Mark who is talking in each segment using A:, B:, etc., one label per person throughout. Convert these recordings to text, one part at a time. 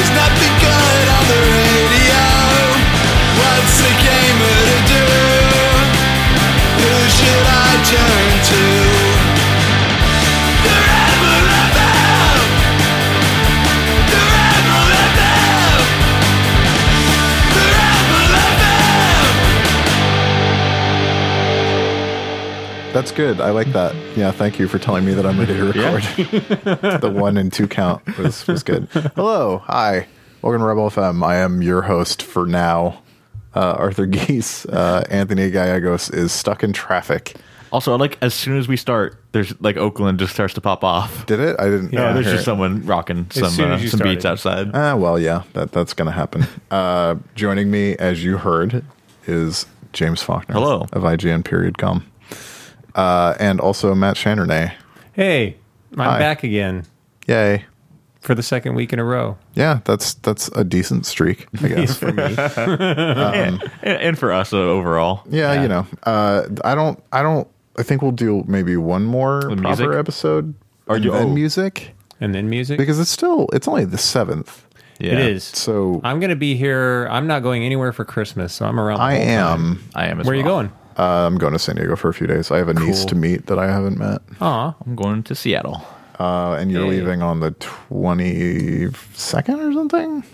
A: There's nothing good on the radio. What's the gamer to do? Who should I turn
B: That's good. I like that. Yeah, thank you for telling me that I'm ready to record. the one and two count was, was good. Hello. Hi. Welcome to Rebel FM. I am your host for now, uh, Arthur Gies. Uh, Anthony Gallegos is stuck in traffic.
C: Also, I like as soon as we start, there's like Oakland just starts to pop off.
B: Did it? I didn't.
C: Yeah, there's just
B: it.
C: someone rocking some uh, some
D: started.
C: beats outside.
B: Ah, well, yeah, that that's going to happen. Uh, joining me, as you heard, is James Faulkner.
C: Hello.
B: of IGN Period Com, uh, and also Matt Chandronait.
D: Hey, I'm
B: Hi.
D: back again
B: Yay!
D: for the second week in a row.
B: Yeah, that's that's a decent streak, I guess.
D: for me.
C: and, and for us uh, overall,
B: Yeah,
D: Yeah.
B: you know, uh, I don't, I don't, I think we'll do maybe one more
C: With
B: proper
C: music?
B: episode,
C: Or
B: and
C: do-
B: then
C: oh.
B: music
D: and then music.
B: because it's still, it's only the seventh.
C: yeah,
D: It is.
B: So
D: I'm going to be here. I'm not going anywhere for Christmas, so I'm around. The
B: I
D: whole time.
B: am.
C: I am. As
D: Where are you going?
B: Uh, I'm going to San Diego for a few days. I have a niece to meet that I haven't met,
D: Aw,
C: I'm going to Seattle.
B: uh, and you're leaving on the twenty second or something.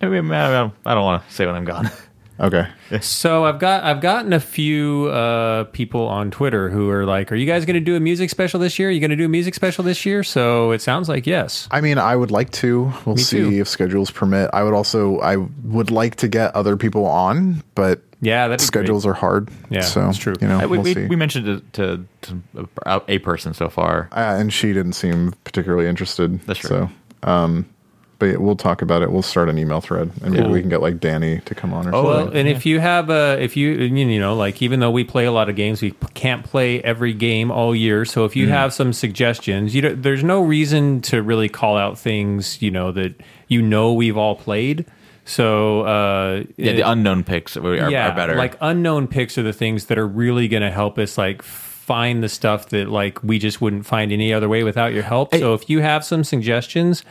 C: I, mean, I don't, I don't want to say when I'm gone.
B: Okay.
D: So I've got I've gotten a few uh, people on Twitter who are like, "Are you guys going to do a music special this year? Are you going to do a music special this year?" So it sounds like yes.
B: I mean, I would like to. We'll
D: Me
B: see
D: too.
B: if schedules permit. I would also, I would like to get other people on, but
D: Yeah, that's
B: schedules are hard.
D: Yeah,
B: so
D: that's true.
B: You know,
C: we,
B: we'll
C: we,
B: see.
C: we mentioned it to, to a, a person so far.
B: Uh, and she didn't seem particularly interested.
C: That's true.
B: So, um, but yeah, we'll talk about it. We'll start an email thread, and maybe we can get like Danny to come on or
C: Oh,
B: something.
D: Well, and if you have a, if you, you know, like even though we play a lot of games, we p- can't play every game all year. So if you
C: Mm-hmm.
D: have some suggestions, you know, there's no reason to really call out things, you know, that you know we've all played. So uh,
C: Yeah, the unknown picks are, are,
D: yeah,
C: are better.
D: Like unknown picks are the things that are really going to help us like find the stuff that like we just wouldn't find any other way without your help. So if you have some suggestions,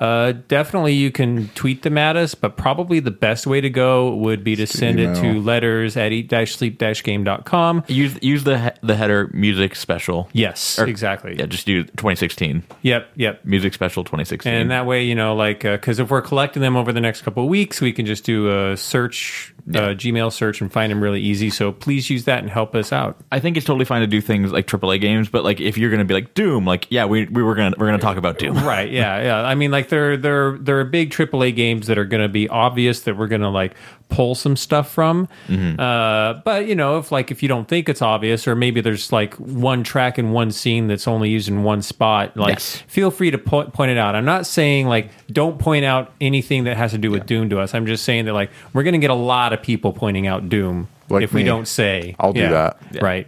D: uh, definitely you can tweet them at us, but probably the best way to go would be to send it to letters at eat-sleep-game.com.
C: use use the he- the header music special.
D: Yes,
C: Or-
D: exactly.
C: Yeah, just do 2016
D: Yep, yep.
C: music special 2016.
D: And that way, you know, like, because if we're collecting them over the next couple of weeks, we can just do a search, uh, Gmail search, and find them really easy. So please use that and help us out.
C: I think it's totally fine to do things like AAA games, but like if you're gonna be like Doom, like yeah, we, we were gonna we're gonna talk about Doom.
D: right yeah yeah i mean like there there there are big aaa games that are going to be obvious that we're going to like pull some stuff from.
C: Mm-hmm.
D: uh, but you know if like if you don't think it's obvious or maybe there's like one track in one scene that's only used in one spot like
C: Yes.
D: feel free to po- point it out. I'm not saying like don't point out anything that has to do with doom to us. I'm just saying that like we're going to get a lot of people pointing out doom
B: Like
D: if we don't say
B: I'll do
D: Yeah,
B: that.
D: right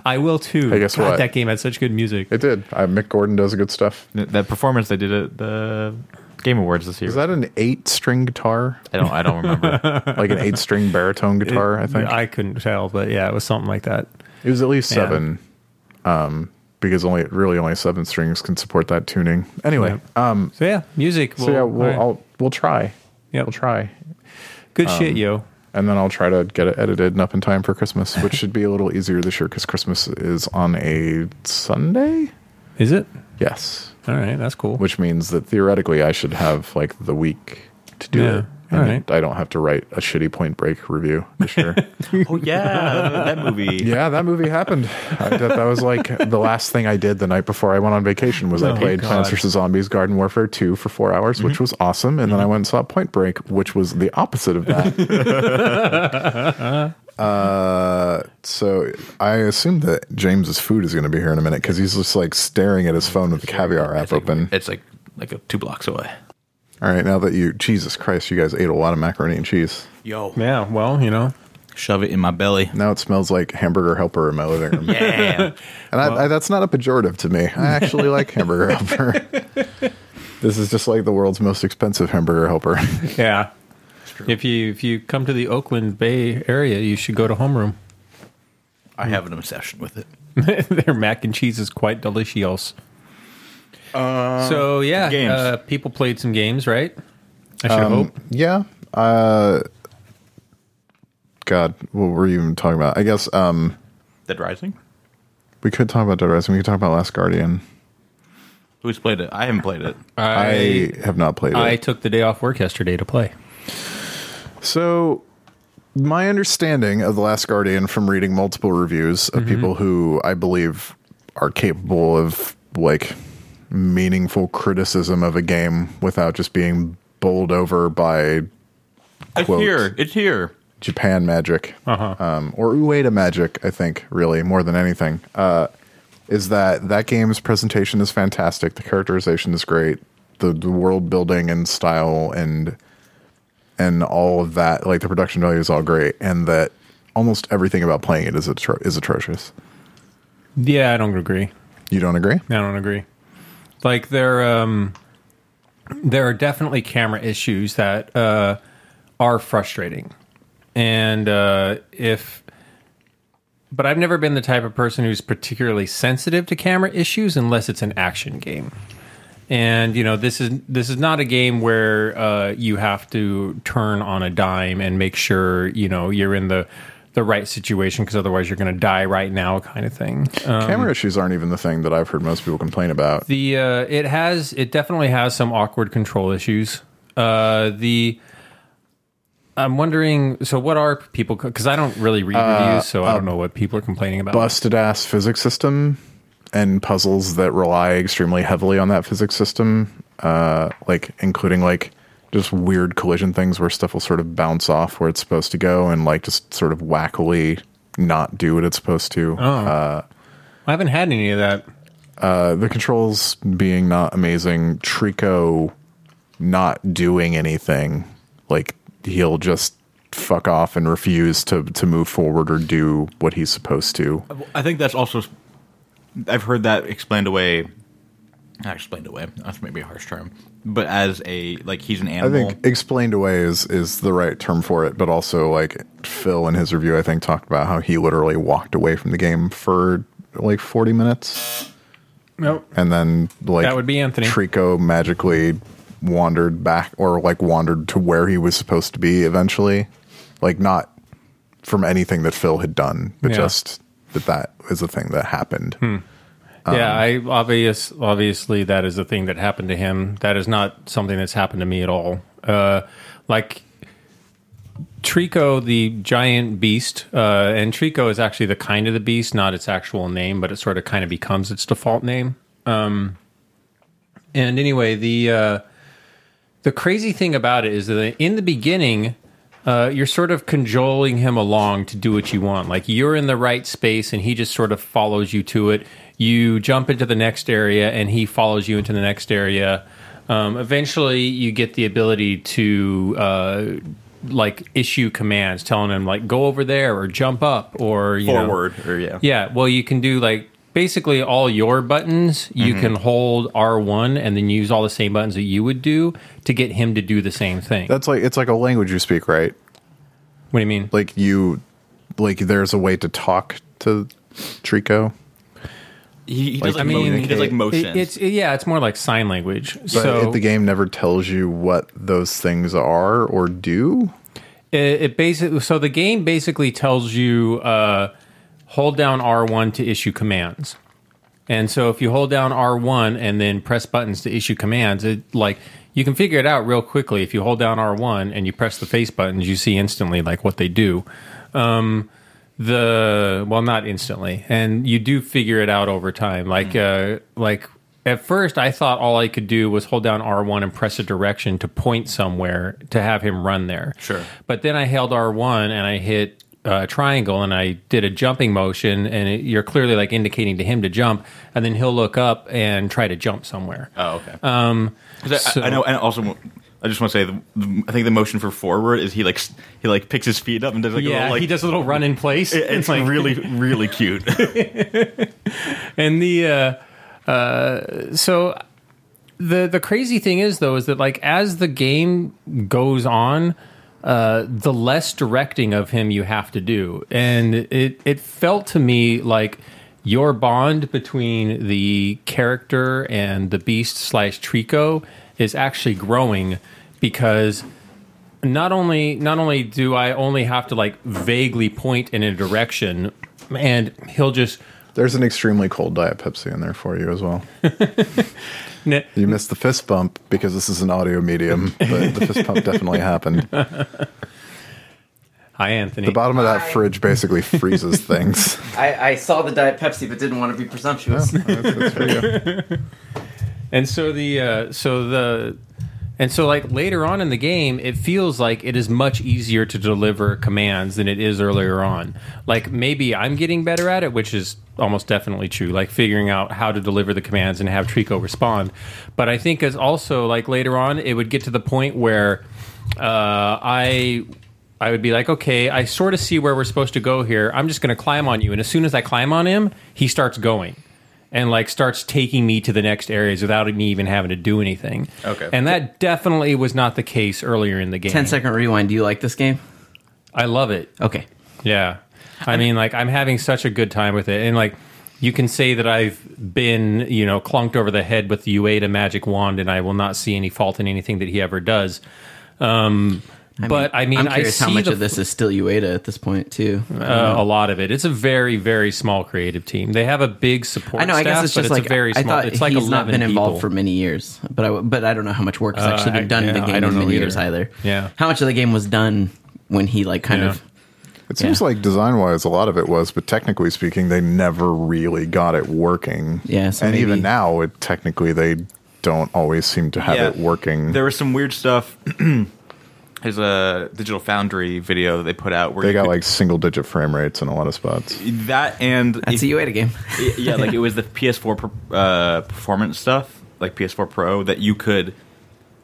D: i will too
B: Hey, guess
D: God,
B: what?
D: that game had such good music
B: it did. Uh, Mick Gordon does good stuff.
C: That performance they did at the Game Awards this year.
B: Is that an eight-string guitar?
C: I don't I don't remember.
B: like an eight-string baritone guitar? I think
D: I couldn't tell, but yeah, it was something like that.
B: it was at least
D: Yeah.
B: seven. Um, because only really only seven strings can support that tuning. Anyway, um,
D: So yeah, music.
B: so yeah, we'll
D: all right.
B: I'll, we'll try.
D: Yeah,
B: We'll try.
D: good shit, yo.
B: And then I'll try to get it edited and up in time for Christmas, which should be a little easier this year because Christmas is on a Sunday.
D: Is it?
B: Yes,
D: All right, that's cool.
B: which means that theoretically I should have like the week to do
D: Yeah,
B: it.
D: All
B: And
D: right.
B: I don't have to write a shitty Point Break review this year.
C: oh yeah, that movie.
B: yeah, that movie happened. I, that, that was like the last thing I did the night before I went on vacation was I
D: Oh,
B: played
D: God.
B: Plants vs Zombies Garden Warfare 2 for four hours, which was awesome. And then I went and saw Point Break, which was the opposite of that. uh, so I assume that James's food is going to be here in a minute because he's just like staring at his phone with the caviar app
C: It's like,
B: open.
C: it's like like a two blocks away.
B: All right, now that you, Jesus Christ, you guys ate a lot of macaroni and cheese.
C: Yo,
D: yeah, well, you know,
C: shove it in my belly.
B: Now it smells like hamburger helper in my living room.
C: Yeah,
B: And I, I, that's not a pejorative to me. I actually like hamburger helper. this is just like the world's most expensive hamburger helper.
D: yeah. If you if you come to the Oakland Bay area, you should go to Homeroom.
C: I have an obsession with it.
D: Their mac and cheese is quite delicious. So yeah,
C: games.
D: Uh, people played some games, right? I should
B: Um,
D: hope.
B: Yeah. Uh, God, what were you even talking about? I guess um,
C: Dead Rising.
B: we could talk about Dead Rising. We could talk about Last Guardian.
C: Who's played it? I haven't played it.
B: I, have not played
D: I
B: it.
D: I took the day off work yesterday to play.
B: So, my understanding of The Last Guardian from reading multiple reviews of people who I believe are capable of like meaningful criticism of a game without just being bowled over by
C: It's here. It's here.
B: Japan magic, um, or Ueda magic, I think, really, more than anything, uh, is that that game's presentation is fantastic. The characterization is great. The, the world building and style and and all of that, like the production value is all great, and that almost everything about playing it is atro- is atrocious.
D: Yeah, I don't agree.
B: You don't agree?
D: I don't agree. Like there, um, there are definitely camera issues that uh, are frustrating, and uh, if, but I've never been the type of person who's particularly sensitive to camera issues unless it's an action game. And you know this is this is not a game where uh, you have to turn on a dime and make sure you know you're in the the right situation because otherwise you're going to die right now, kind of thing. Um,
B: Camera issues aren't even the thing that I've heard most people complain about.
D: the uh, it has it definitely has some awkward control issues. Uh, the I'm wondering. So, what are people? Because I don't really read reviews, so I don't know what people are complaining about.
B: busted ass physics system and puzzles that rely extremely heavily on that physics system, uh, like including like just weird collision things where stuff will sort of bounce off where it's supposed to go and like just sort of wackily not do what it's supposed to. Uh,
D: I haven't had any of that.
B: uh, the controls being not amazing, Trico not doing anything, like he'll just fuck off and refuse to to move forward or do what he's supposed to.
C: I think that's also. I've heard that explained away. Not explained away. That's maybe a harsh term, but as a like he's an animal.
B: I think explained away is is the right term for it, but also like Phil in his review, I think talked about how he literally walked away from the game for like forty minutes,
D: Nope.
B: and then like
D: That would be Anthony.
B: Trico magically wandered back or like wandered to where he was supposed to be eventually, like not from anything that Phil had done, but
D: Yeah.
B: just that that is a thing that happened. Hmm.
D: Yeah, I obvious obviously that is a thing that happened to him. That is not something that's happened to me at all. Uh, like Trico, the giant beast, uh, and Trico is actually the kind of the beast, not its actual name, but it sort of kind of becomes its default name. Um, and anyway, the uh, the crazy thing about it is that in the beginning, uh, you're sort of cajoling him along to do what you want. Like you're in the right space, and he just sort of follows you to it. You jump into the next area, and he follows you into the next area. Um, eventually, you get the ability to uh, like issue commands, telling him like go over there or jump up or you know-
C: forward or yeah.
D: yeah, well, you can do like basically all your buttons. You
B: Mm-hmm.
D: can hold R1 and then use all the same buttons that you would do to get him to do the same thing.
B: That's like it's like a language you speak, right?
D: what do you mean?
B: Like you, like there's a way to talk to Trico.
C: He, he
B: Like,
C: does like,
B: I mean,
C: he does like
B: it-
C: motions.
D: It- it's yeah, it's more like sign language.
B: But
D: so
B: if the game never tells you what those things are or do,
D: it, it basically so the game basically tells you uh, hold down R1 to issue commands. And so if you hold down R1 and then press buttons to issue commands, it like you can figure it out real quickly. If you hold down R1 and you press the face buttons, you see instantly like what they do. Um, the well, not instantly, and you do figure it out over time. Like uh, like at first, I thought all I could do was hold down R1 and press a direction to point somewhere to have him run there.
C: Sure.
D: But then I held R1 and I hit uh, triangle and I did a jumping motion, and it, you're clearly like indicating to him to jump, and then he'll look up and try to jump somewhere.
C: oh, okay.
D: Um,
C: I,
D: so-
C: I know, and also, I just want to say, the, the, I think the motion for forward is he like he like picks his feet up and does like a
D: yeah,
C: little, like
D: he does a little run in place.
C: it- it's like really really cute.
D: and the uh, uh, so the the crazy thing is though is that like as the game goes on uh, the less directing of him you have to do and it it felt to me like your bond between the character and the beast slash Trico is actually growing because not only not only do I only have to like vaguely point in a direction, and he'll just
B: There's an extremely cold Diet Pepsi in there for you as well.
D: ne-
B: You missed the fist bump because this is an audio medium, but the fist bump definitely happened.
D: hi Anthony.
B: The bottom of that
E: Hi.
B: fridge basically freezes things.
E: I, I saw the Diet Pepsi, but didn't want to be presumptuous.
B: That's- that's for you.
D: And so the uh, so the and so like later on in the game, it feels like it is much easier to deliver commands than it is earlier on. Like maybe I'm getting better at it, which is almost definitely true. Like figuring out how to deliver the commands and have Trico respond. But I think as also like later on, it would get to the point where uh, I I would be like, okay, I sort of see where we're supposed to go here. I'm just going to climb on you, and as soon as I climb on him, he starts going and like starts taking me to the next areas without me even having to do anything.
C: Okay.
D: and that definitely was not the case earlier in the game.
E: 10 second rewind. Do you like this game?
D: I love it.
E: Okay.
D: Yeah. I mean, like, I'm having such a good time with it. And, like, you can say that I've been, you know, clunked over the head with the Ueda magic wand, and I will not see any fault in anything that he ever does. Um, but I mean,
E: I'm
D: I
E: curious
D: see
E: how much
D: the,
E: of this is still Ueda at this point, too.
D: uh, a lot of it. It's a very, very small creative team. They have a big support
E: I know. I
D: staff,
E: guess it's
D: but
E: just
D: it's
E: like
D: a very
E: I thought
D: It's like
E: he's not been involved
D: people.
E: for many years, but I but I don't know how much work has
D: Uh,
E: actually been
D: I-
E: done in
D: yeah,
E: the game
D: I don't
E: in
D: know
E: many years
D: either.
E: either.
D: Yeah.
E: How much of the game was done when he like kind
D: Yeah.
E: of
B: It seems
E: Yeah.
B: like design wise, a lot of it was, but technically speaking, they never really got it working.
E: Yeah, so
B: and
E: maybe-
B: even now, it technically they don't always seem to have
C: Yeah.
B: it working.
C: There was some weird stuff. There's a Digital Foundry video that they put out where
B: they got
C: could-
B: like single digit frame rates in a lot of spots.
C: that and
E: that's
C: if-
E: a Ueda game?
C: yeah, like it was the PS4 per- uh, performance stuff, like PS4 Pro, that you could.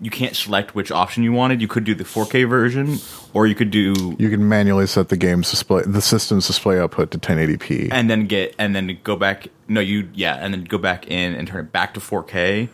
C: You can't select which option you wanted. You could do the 4K version, or you could do
B: You can manually set the game's display, the system's display output to 1080p.
C: and then get and then go back. No, you yeah, and then go back in and turn it back to 4K,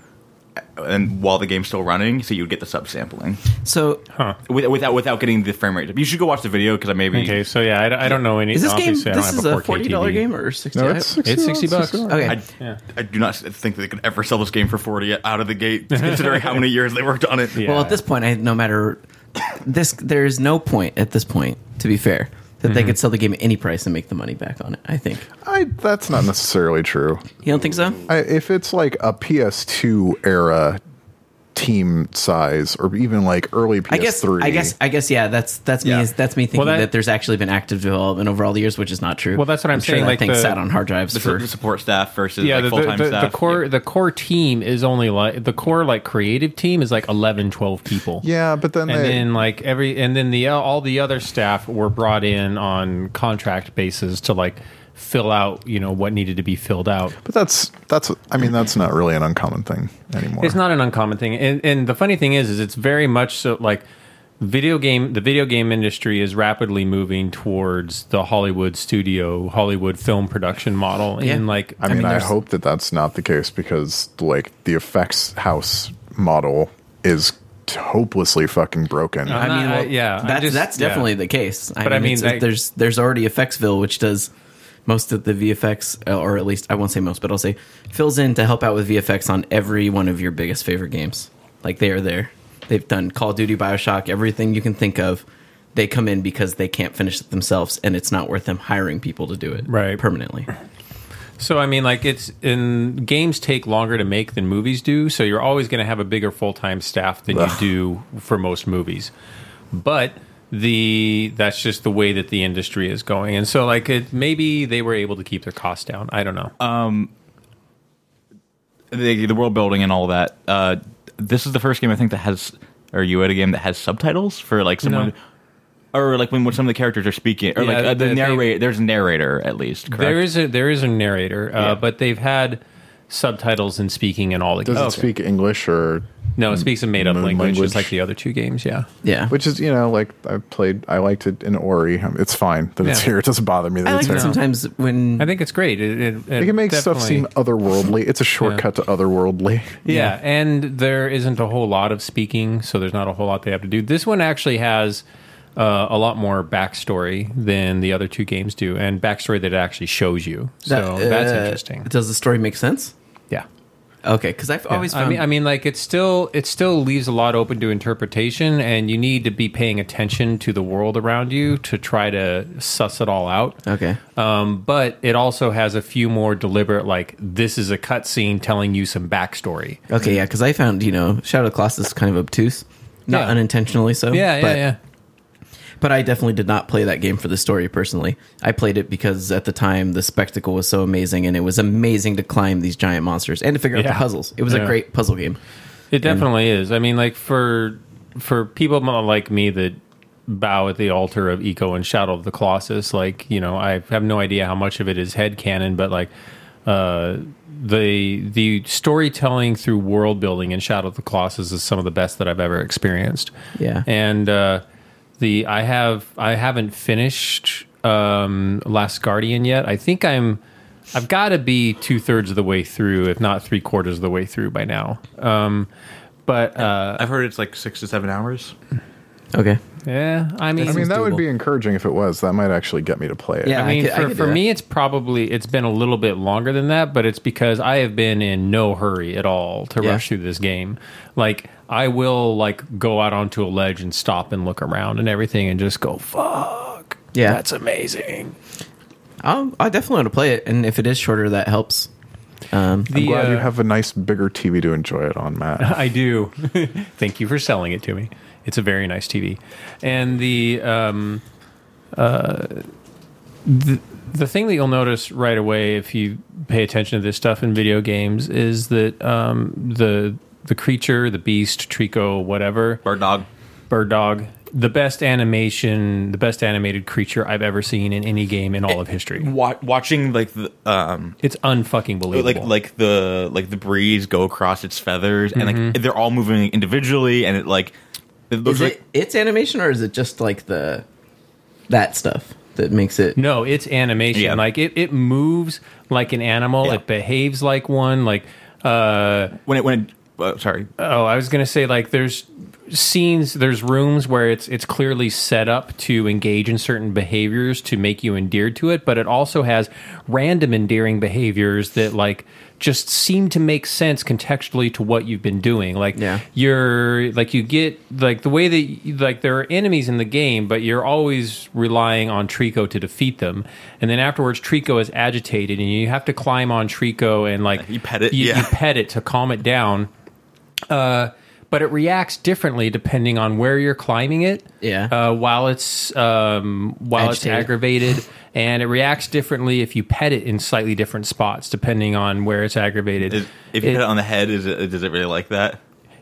C: and while the game's still running, so you would get the subsampling
E: So
D: Huh.
C: With- without without getting the frame rate. You should go watch the video because I maybe
D: Okay, so yeah, I, I don't know any.
E: is this game?
D: obviously I don't
E: This is a
D: 4K
E: forty dollar game or sixty?
B: no,
E: I-
B: it's 60,
D: It's 60 bucks.
E: Okay.
C: I,
D: Yeah.
C: I do not think that they could ever sell this game for 40 out of the gate, considering how many years they worked on it.
D: Yeah.
E: Well, at this point, I no matter this, there's no point at this point. To be fair, that
D: Mm-hmm.
E: they could sell the game at any price and make the money back on it. I think.
B: I, that's not necessarily true.
E: You don't think so?
B: I, if it's like a PS2 era team size, or even like early PS3,
E: I guess. I guess. I guess. Yeah. That's that's
C: Yeah.
E: me. That's me thinking
D: Well,
E: that,
D: that-
E: there's actually been active development over all the years, which is not true.
D: Well, that's what I'm
E: sure
D: saying,
E: That
D: like
E: thing
D: the-
E: sat on hard drives
C: The,
E: for.
C: the support staff versus
D: yeah,
C: like
D: the,
C: full time
D: the, the,
C: staff.
D: the core
C: Yeah.
D: the core team is only like the core like creative team is like 11 12 people
B: yeah, but then
D: and
B: they,
D: then like every and then the all the other staff were brought in on contract basis to like fill out you know what needed to be filled out
B: but that's that's. I mean, that's not really an uncommon thing anymore.
D: it's not an uncommon thing and and the funny thing is is it's very much so like video game the video game industry is rapidly moving towards the hollywood studio hollywood film production model
E: Yeah.
D: and like
B: I mean, I, hope that that's not the case because like the effects house model is hopelessly fucking broken.
D: I'm
E: I mean,
D: not-
E: well,
D: I- yeah, I'm
E: that's
D: just-
E: that's
D: yeah.
E: definitely the case.
D: But I mean,
E: it's-
D: like-
E: there's there's already Effectsville, which does most of the VFX, uh, or at least I won't say most, but I'll say fills in to help out with VFX on every one of your biggest favorite games. Like they are there. They've done Call of Duty, Bioshock, everything you can think of. They come in because they can't finish it themselves, and it's not worth them hiring people to do it
D: Right.
E: permanently.
D: So I mean, like it's in games take longer to make than movies do, so you're always going to have a bigger full time staff than you do for most movies. But the that's just the way that the industry is going, and so like it maybe they were able to keep their costs down. I don't know.
C: um the, the world building and all that. Uh, this is the first game I think that has, or you had a game that has subtitles for like someone,
D: No.
C: or like when, when some of the characters are speaking, or
D: Yeah,
C: like uh, the
D: they-
C: narrator. There's a narrator at least. Correct?
D: there is a there is a narrator, uh,
C: Yeah.
D: but they've had subtitles and speaking in all the
B: Does
D: games.
B: it speak English or
D: No, it speaks a made up language,
B: language.
D: just like the other two games. Yeah.
E: Yeah,
B: which is you know like I played I liked it in Ori. Um, It's fine that it's here. It doesn't bother me that
E: I
B: it's
E: like
B: here.
E: it sometimes when
D: I think it's great. It, it,
B: It can make stuff seem otherworldly. It's a shortcut to otherworldly.
D: Yeah, and there isn't a whole lot of speaking, so there's not a whole lot they have to do. This one actually has uh, a lot more backstory than the other two games do, and backstory that it actually shows you. So
E: That-
D: that's
E: uh,
D: interesting.
E: Does the story make sense? Okay, because I've always
D: I mean, I mean, like it still it still leaves a lot open to interpretation, and you need to be paying attention to the world around you to try to suss it all out.
E: okay.
D: Um, but it also has a few more deliberate, like this is a cutscene telling you some backstory.
E: Okay, yeah, because I found you know Shadow of the Colossus is kind of obtuse, not
D: Yeah.
E: unintentionally so.
D: Yeah, yeah,
E: but,
D: yeah.
E: But I definitely did not play that game for the story personally. I played it because at the time the spectacle was so amazing, and it was amazing to climb these giant monsters and to figure out
D: Yeah.
E: the puzzles. It was a
D: Yeah.
E: great puzzle game.
D: It definitely is. I mean, like for for people like me that bow at the altar of Ico and Shadow of the Colossus, like you know, I have no idea how much of it is head canon, but like uh, the the storytelling through world building in Shadow of the Colossus is some of the best that I've ever experienced.
E: Yeah.
D: and uh, the I have I haven't finished um, Last Guardian yet. I think I'm. I've got to be two thirds of the way through, if not three quarters of the way through by now. Um, but uh,
C: I've heard it's like six to seven hours.
E: Okay.
D: yeah, I mean,
B: I mean, that would be encouraging if it was. That might actually get me to play it.
E: Yeah.
D: I mean,
E: could- I
D: for,
E: could
D: for
E: do that.
D: me, it's probably it's been a little bit longer than that, but it's because I have been in no hurry at all to
E: Yeah.
D: rush through this game. Like, I will like go out onto a ledge and stop and look around and everything, and just go, "Fuck,
E: Yeah.
D: that's amazing."
E: I'll, I definitely want to play it, and if it is shorter, that helps. Um,
B: I'm
D: The,
B: glad you
D: uh,
B: have a nice bigger TV to enjoy it on, Matt.
D: I do. Thank you for selling it to me. It's a very nice TV, and the um, uh, the the thing that you'll notice right away if you pay attention to this stuff in video games is that um, the the creature, the beast, Trico, whatever,
C: Bird dog.
D: bird dog, the best animation, the best animated creature I've ever seen in any game in all of history.
C: Wa- watching like the um
D: It's unfucking believable.
C: like like the like the breeze go across its feathers and
D: Mm-hmm.
C: like they're all moving individually and it like it looks
E: is
C: like
E: it its animation, or is it just like the that stuff that makes it?
D: No, it's animation.
C: Yeah.
D: Like it, it moves like an animal.
C: Yeah.
D: It behaves like one. Like uh
C: when it when it uh, sorry
D: oh, I was gonna say like there's scenes, there's rooms where it's it's clearly set up to engage in certain behaviors to make you endeared to it, but it also has random endearing behaviors that like just seem to make sense contextually to what you've been doing. Like
E: Yeah.
D: you're like you get like the way that you- like there are enemies in the game, but you're always relying on Trico to defeat them. And then afterwards, Trico is agitated, and you have to climb on Trico and like
C: You pet it,
D: You,
C: yeah.
D: you pet it to calm it down. Uh, but it reacts differently depending on where you're climbing it.
E: Yeah.
D: Uh, while it's um, while
E: Agitated.
D: it's aggravated, and it reacts differently if you pet it in slightly different spots depending on where it's aggravated.
C: is, if you
D: It-
C: hit it on the head is it does it really like that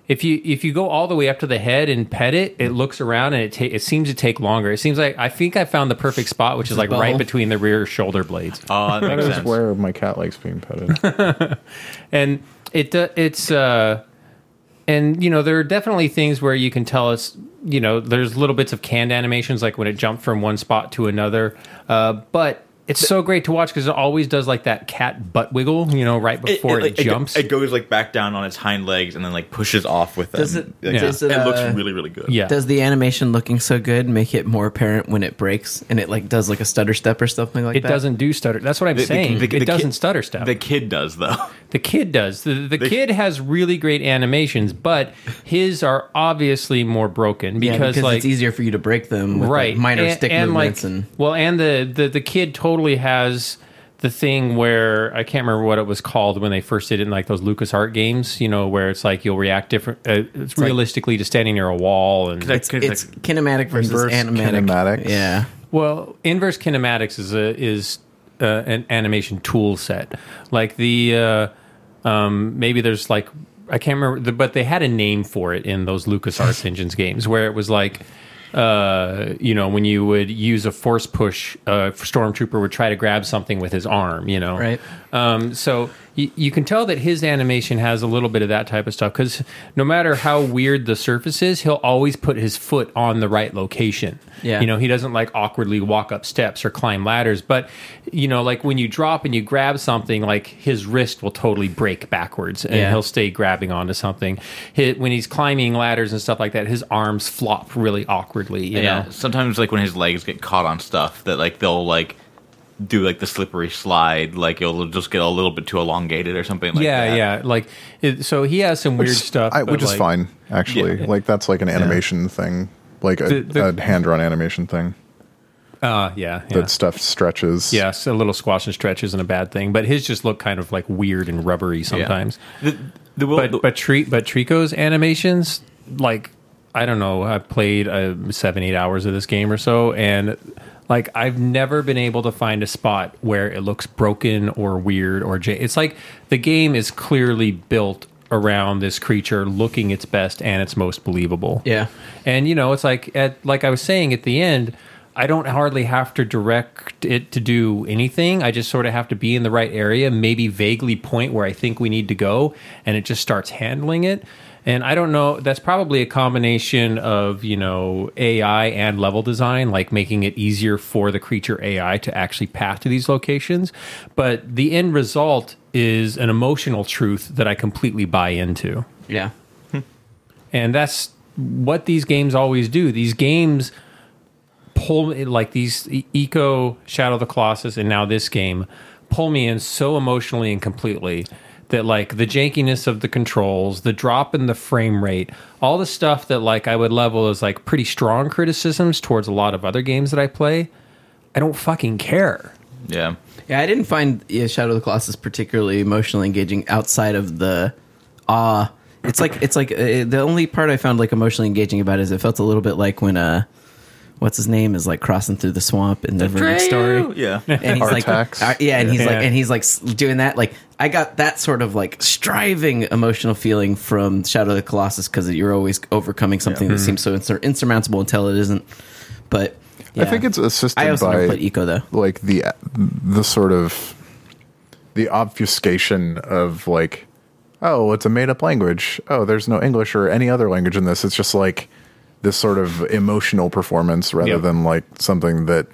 D: if you if you go all the way up to the head and pet it, it looks around and it ta- it seems to take longer. It seems like I think I found the perfect spot, which is like right between the rear shoulder blades,
C: oh that
B: That
C: makes
B: is
C: sense
B: where my cat likes being petted.
D: and it do- it's uh, and you know there are definitely things where you can tell us you know there's little bits of canned animations like when it jumped from one spot to another, uh, but. It's so great to watch because it always does like that cat butt wiggle, you know, right before it,
C: like,
D: jumps.
C: It, goes like back down on its hind legs and then like pushes off with them.
E: Does it-
C: Like,
D: Yeah.
E: does it,
C: it looks
E: uh,
C: really really good.
D: yeah,
E: Does the animation looking so good make it more apparent when it breaks and it like does like a stutter step or something like
D: it
E: that?
D: It doesn't do stutter. That's what I'm
C: The- the-
D: saying.
C: the-
D: it
C: the
D: doesn't
C: kid-
D: stutter stuff.
C: The kid does though.
D: The kid does. The, the
C: The-
D: kid has really great animations, but his are obviously more broken
E: Yeah,
D: because,
E: because
D: like
E: it's easier for you to break them with
D: right
E: like, minor
D: and,
E: stick
D: and
E: movements
D: like,
E: and
D: well, and the, the the kid totally has the thing where I can't remember what it was called when they first did it in like those Lucas Art games, you know, where it's like you'll react different, uh, it's
E: like-
D: realistically to standing near a wall and
E: it's, it's kinematic versus
B: Inverse
E: animatic.
B: kinematics.
E: Yeah.
D: Well, inverse kinematics is a is uh, an animation tool set. Like the uh, um, maybe there's like I can't remember, the, but they had a name for it in those Lucas LucasArts Engines games where it was like. Uh, you know, when you would use a force push, uh, stormtrooper would try to grab something with his arm. You know,
E: Right.
D: Um, so you, you can tell that his animation has a little bit of that type of stuff because no matter how weird the surface is, he'll always put his foot on the right location.
E: Yeah.
D: You know, he doesn't like awkwardly walk up steps or climb ladders, but you know, like when you drop and you grab something, like his wrist will totally break backwards and
E: Yeah.
D: he'll stay grabbing onto something. Hi when he's climbing ladders and stuff like that, his arms flop really awkwardly. You
C: yeah.
D: know,
C: Sometimes like when his legs get caught on stuff that like they'll like do like the slippery slide, like it'll just get a little bit too elongated or something like
D: yeah,
C: that.
D: yeah. Like, it, so he has some weird stuff,
B: I,
D: but,
B: which is
D: like-
B: fine actually.
C: Yeah.
B: Like that's like an animation thing, like a,
D: The- the-
B: a hand drawn animation thing.
D: Uh, yeah, yeah.
B: That stuff stretches.
D: Yes, a little squash and stretch isn't a bad thing, but his just look kind of like weird and rubbery sometimes.
C: The, the, will,
D: But
C: the-
D: but Tri- but Trico's animations, like I don't know, I played uh, seven eight hours of this game or so, and like I've never been able to find a spot where it looks broken or weird or j- it's like the game is clearly built around this creature looking its best and its most believable.
E: Yeah.
D: And you know, it's like at like I was saying at the end, I don't hardly have to direct it to do anything. I just sort of have to be in the right area, maybe vaguely point where I think we need to go, and it just starts handling it. And I don't know, that's probably a combination of, you know, AI and level design, like making it easier for the creature AI to actually path to these locations. But the end result is an emotional truth that I completely buy into.
E: Yeah.
D: And that's what these games always do. These games pull me like these Ico, Shadow of the Colossus, and now this game pull me in so emotionally and completely that like the jankiness of the controls, the drop in the frame rate, all the stuff that like I would level as like pretty strong criticisms towards a lot of other games that I play, I don't fucking care.
C: yeah.
E: Yeah, I didn't find yeah, Shadow of the Colossus particularly emotionally engaging outside of the awe. It's like it's like uh, the only part I found like emotionally engaging about it is it felt a little bit like when uh, what's his name is like crossing through the swamp in the Verdict story.
C: Yeah.
E: and he's like,
B: Artax.
E: uh, yeah, and he's like,
D: Yeah.
E: and he's like s- doing that. Like, I got that sort of like striving emotional feeling from Shadow of the Colossus because you're always overcoming something that seems so insur- insurmountable until it isn't. But
B: I think it's assisted
E: I also
B: by
E: never played Ico though.
B: like the the sort of the obfuscation of like oh it's a made up language oh there's no english or any other language in this it's just like this sort of emotional performance rather
D: Yep.
B: than like something that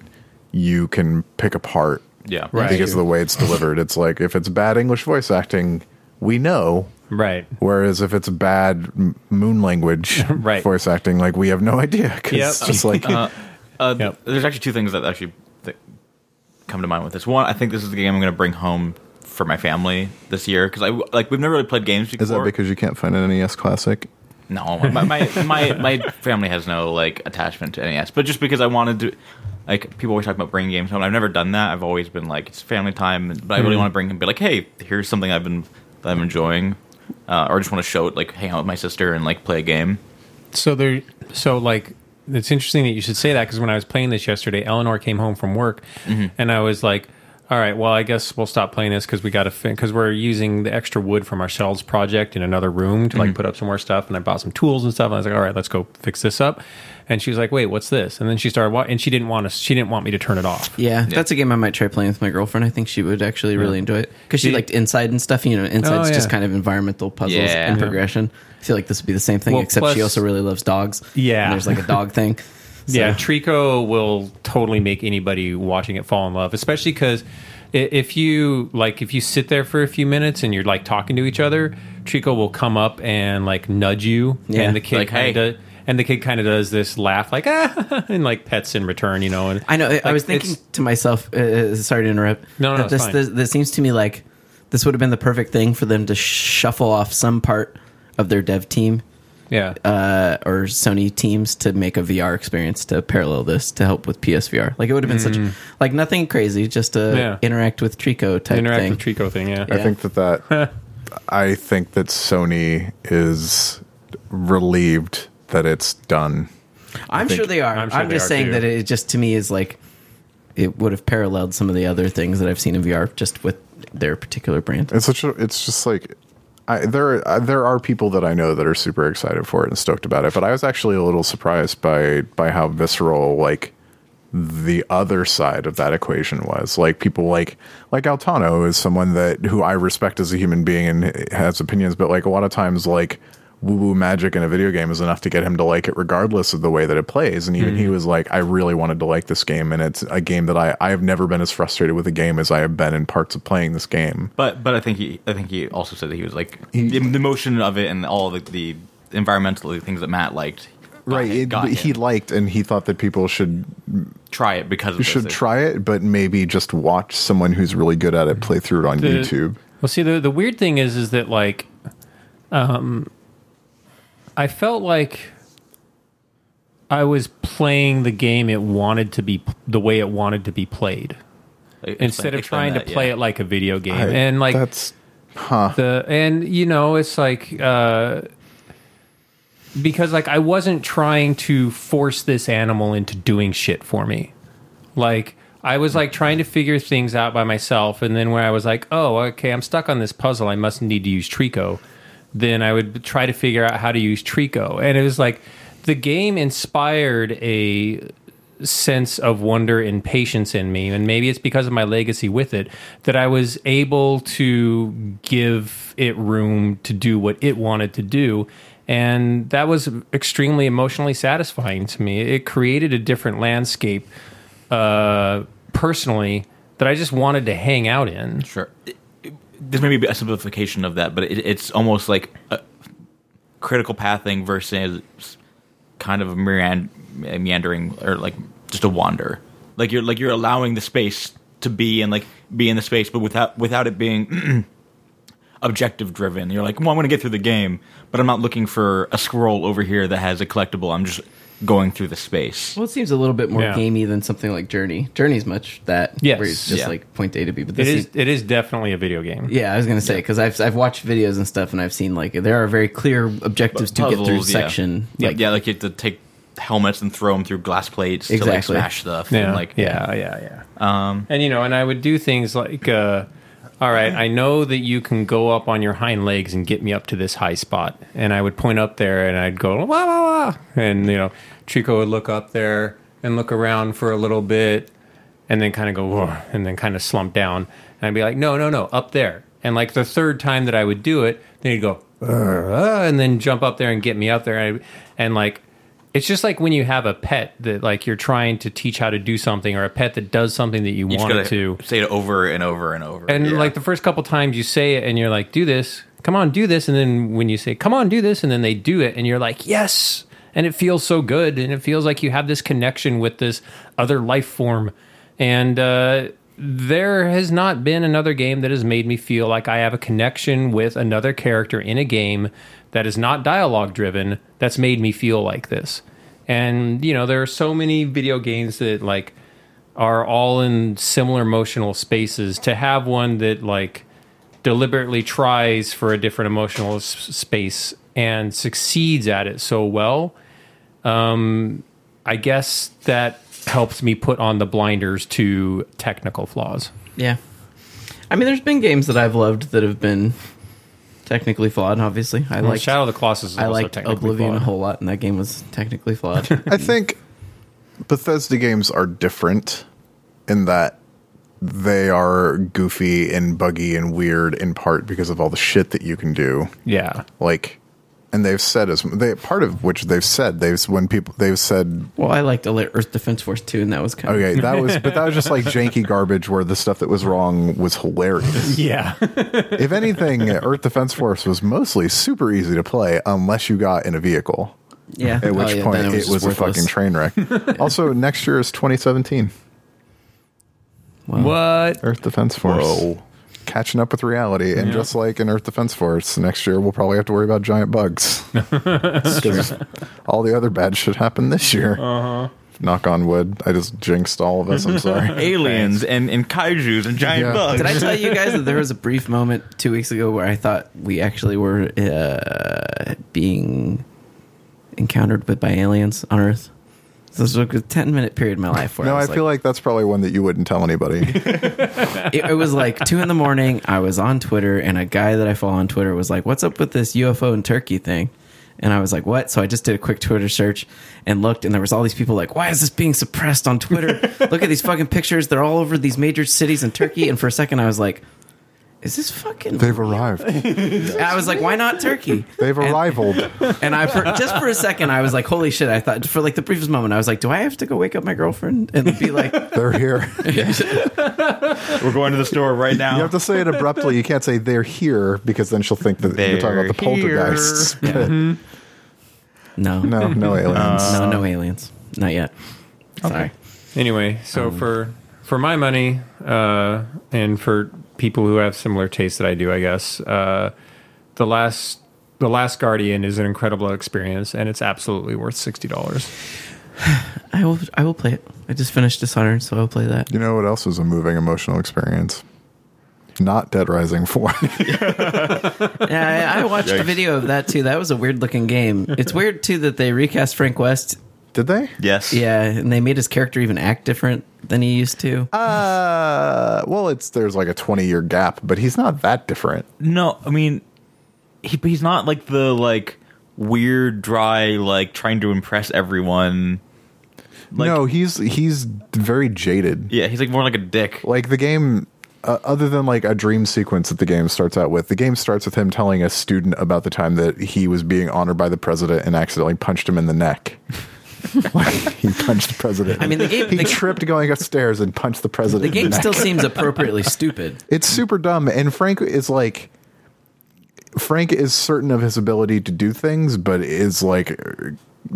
B: you can pick apart
C: Yeah.
D: Right.
B: because of the way it's delivered it's like if it's bad english voice acting we know
D: Right.
B: whereas if it's bad moon language
D: Right.
B: voice acting like we have no idea because
D: Yep.
B: it's just like
C: Uh, uh,
D: Yep.
C: There's actually two things that actually that come to mind with this. One, I think this is the game I'm going to bring home for my family this year because I like we've never really played games before.
B: is that because you can't find an nes classic
C: No, my my, my my family has no like attachment to NES, but just because I wanted to, like people always talk about bringing games home. I've never done that. I've always been like it's family time, but I really want to bring and be like, hey, here's something I've been that I'm enjoying, uh, or just want to show it, like hang out with my sister and like play a game.
D: So there, so like, it's interesting that you should say that because when I was playing this yesterday, Eleanor came home from work, and I was like, "All right, well, I guess we'll stop playing this because we got to because we're using the extra wood from our shelves project in another room to like mm-hmm. put up some more stuff." And I bought some tools and stuff. And I was like, "All right, let's go fix this up." And she was like, "Wait, what's this?" And then she started, and she didn't want to. She didn't want me to turn it off.
E: Yeah, that's a game I might try playing with my girlfriend. I think she would actually really enjoy it because she
D: See-
E: liked Inside and stuff. You know, Inside's
D: Oh,
E: just kind of environmental puzzles
C: Yeah.
E: and
C: Yeah.
E: progression. I feel like this would be the same thing,
D: Well,
E: except she also really loves dogs.
D: Yeah.
E: And there's like a dog thing. So-
D: Yeah, Trico will totally make anybody watching it fall in love, especially because if you like, if you sit there for a few minutes and you're like talking to each other, Trico will come up and like nudge you,
E: Yeah.
D: and the kid
C: Like,
D: kind of. And the kid kind of does this laugh, like ah, and like pets in return, you know. And
E: I know. I was thinking to myself. Uh, sorry to interrupt.
D: No, no,
E: this, this this seems to me like this would have been the perfect thing for them to shuffle off some part of their dev team
D: yeah,
E: uh, or Sony teams to make a VR experience to parallel this to help with PSVR. Like it would have been such like nothing crazy, just to
D: Mm. Yeah.
E: interact with Trico type
D: interact
E: thing.
D: with Trico thing, yeah.
B: I think that that I think that Sony is relieved that it's done.
E: I'm
B: think-
E: sure they are.
D: I'm
E: I'm, just
D: are,
E: saying
D: too.
E: that it just to me is like it would have paralleled some of the other things that I've seen in VR just with their particular brand.
B: It's such a. It's just like. I, there, uh, there are people that I know that are super excited for it and stoked about it, but I was actually a little surprised by by how visceral like the other side of that equation was. Like people like like Altano is someone that who I respect as a human being and has opinions, but like a lot of times like woo woo magic in a video game is enough to get him to like it regardless of the way that it plays. And even he was like, I really wanted to like this game and it's a game that I, I have never been as frustrated with a game as I have been in parts of playing this game.
C: But but I think he I think he also said that he was like the, the motion of it and all the, the environmental things that Matt liked.
B: Right.
C: him-
B: It, he
C: him.
B: liked and he thought that people should
C: try it because of this.
B: should try it, but maybe just watch someone who's really good at it play through it on
D: The-
B: YouTube.
D: Well, see, the the weird thing is, is that like, um, I felt like I was playing the game it wanted to be the way it wanted to be played
C: Like,
D: instead
C: explain-
D: of trying
C: explain
D: to play
C: yeah.
D: it like a video game.
B: I-
D: and like
B: that's
D: the and you know it's like uh because like I wasn't trying to force this animal into doing shit for me. Like I was like trying to figure things out by myself and then where I was like, "Oh, okay, I'm stuck on this puzzle. I must need to use Trico." Then I would try to figure out how to use Trico. And it was like the game inspired a sense of wonder and patience in me and maybe it's because of my legacy with it that I was able to give it room to do what it wanted to do and that was extremely emotionally satisfying to me it created a different landscape uh personally that I just wanted to hang out in
C: Sure. This may be a simplification of that, but it, it's almost like a critical pathing versus kind of a meand- meandering or like just a wander. Like you're like you're allowing the space to be and like be in the space, but without without it being objective driven. You're like, well, I'm going to get through the game, but I'm not looking for a scroll over here that has a collectible. I'm just going through the space.
E: Well, it seems a little bit more
D: Yeah.
E: gamey than something like Journey. Journey's much that.
D: Yes.
E: Where it's just
C: Yeah.
E: like point A to B. But
D: it
E: this
D: is
E: is.
D: it is definitely a video game
E: Yeah, I was gonna say because I've I've watched videos and stuff, and I've seen like there are very clear objectives to get through
C: Puzzles, yeah. Like,
E: Like,
C: yeah, like you have to take helmets and throw them through glass plates to like smash stuff.
D: Yeah,
C: and, like
D: yeah, yeah, yeah. Um, and you know, and I would do things like, uh, all right, I know that you can go up on your hind legs and get me up to this high spot, and I would point up there, and I'd go wah wah wah, and you know, Trico would look up there and look around for a little bit, and then kind of go, Whoa, and then kind of slump down, and I'd be like, no, no, no, up there, and like the third time that I would do it, then he'd go, "Uh," and then jump up there and get me up there, and, and like it's just like when you have a pet that like you're trying to teach how to do something or a pet that does something that you,
C: You
D: want to.
C: say it over and over and over.
D: and
C: Yeah.
D: like the first couple times you say it and you're like do this. Come on do this. And then when you say come on do this and then they do it and you're like yes. And it feels so good and it feels like you have this connection with this other life form. And uh there has not been another game that has made me feel like I have a connection with another character in a game that is not dialogue driven that's made me feel like this. And you know, there are so many video games that like are all in similar emotional spaces to have one that like deliberately tries for a different emotional s- space and succeeds at it so well um i guess that helps me put on the blinders to technical flaws
E: yeah. I mean, there's been games that I've loved that have been technically flawed. Obviously, I
D: well,
E: like
D: shadow of the colossus is
E: I
D: like
E: Oblivion
D: flawed.
E: a whole lot, and that game was technically flawed.
B: I think Bethesda games are different in that they are goofy and buggy and weird in part because of all the shit that you can do.
D: yeah
B: Like, and they've said as they part of which they've said they've when people they've said
E: well, I liked Earth Defense Force too, and that was kind of
B: okay that was but that was just like janky garbage where the stuff that was wrong was hilarious.
D: yeah
B: if anything, Earth Defense Force was mostly super easy to play unless you got in a vehicle.
E: yeah.
B: At oh, which
E: Oh, yeah,
B: point
E: then
B: it was, a fucking train wreck. also, next year is 2017.
D: what
B: Earth Defense Force. Catching up with reality. And just like in Earth Defense Force, next year we'll probably have to worry about giant bugs. all the other bad shit happened this year. Uh-huh. Knock on wood. I just jinxed all of us. I'm sorry.
C: aliens and, and kaiju's and giant
B: Yeah.
C: bugs.
E: Did I tell you guys that there was a brief moment two weeks ago where I thought we actually were uh, being encountered with by aliens on Earth? So this was a ten minute period in my life where
B: no,
E: I,
B: I
E: was
B: feel like that's probably one that you wouldn't tell anybody.
E: it, it was like two in the morning. I was on Twitter, and a guy that I follow on Twitter was like, "What's up with this UFO in Turkey thing?" And I was like, what? So I just did a quick Twitter search and looked, and there was all these people like, why is this being suppressed on Twitter? Look at these fucking pictures. They're all over these major cities in Turkey. And for a second, I was like, is this fucking.
B: They've arrived.
E: And I was like, why not Turkey?
B: They've
E: And-
B: arrived.
E: And I, for, just for a second, I was like, holy shit. I thought, for like the briefest moment, I was like, do I have to go wake up my girlfriend and be like,
B: They're here.
C: We're going to the store right now.
B: You have to say it abruptly. You can't say they're here because then she'll think that you're talking about the
C: They're here.
B: poltergeists. Mm-hmm.
E: no, no,
B: No, no aliens.
E: No, no, aliens. Not yet. Sorry.
D: Anyway, so um, for for my money, uh, and for people who have similar tastes that I do, I guess uh, the last the last Guardian is an incredible experience, and it's absolutely worth sixty dollars.
E: I will. I will play it. I just finished Dishonored, so I'll play that.
B: You know what else was a moving emotional experience? Not Dead Rising 4.
E: Yeah, I, I watched a video of that too. That was a weird looking game. It's weird too that they recast Frank West.
B: Did they?
C: yes.
E: Yeah, and they made his character even act different than he used to.
B: Uh, well, it's there's like a 20 year gap, but he's not that different.
C: No, I mean, he, he's not like the like weird, dry, like trying to impress everyone. Like,
B: no, he's he's very jaded.
C: Yeah, he's like more like a dick.
B: Like the game, uh, other than like a dream sequence that the game starts out with, the game starts with him telling a student about the time that he was being honored by the president and accidentally punched him in the neck. like he punched the president.
E: I mean, the game-
B: he
E: the-
B: tripped going upstairs and punched the president.
E: The
B: in
E: game
B: neck.
E: still seems appropriately stupid.
B: It's super dumb, and Frank is like. Frank is certain of his ability to do things, but is like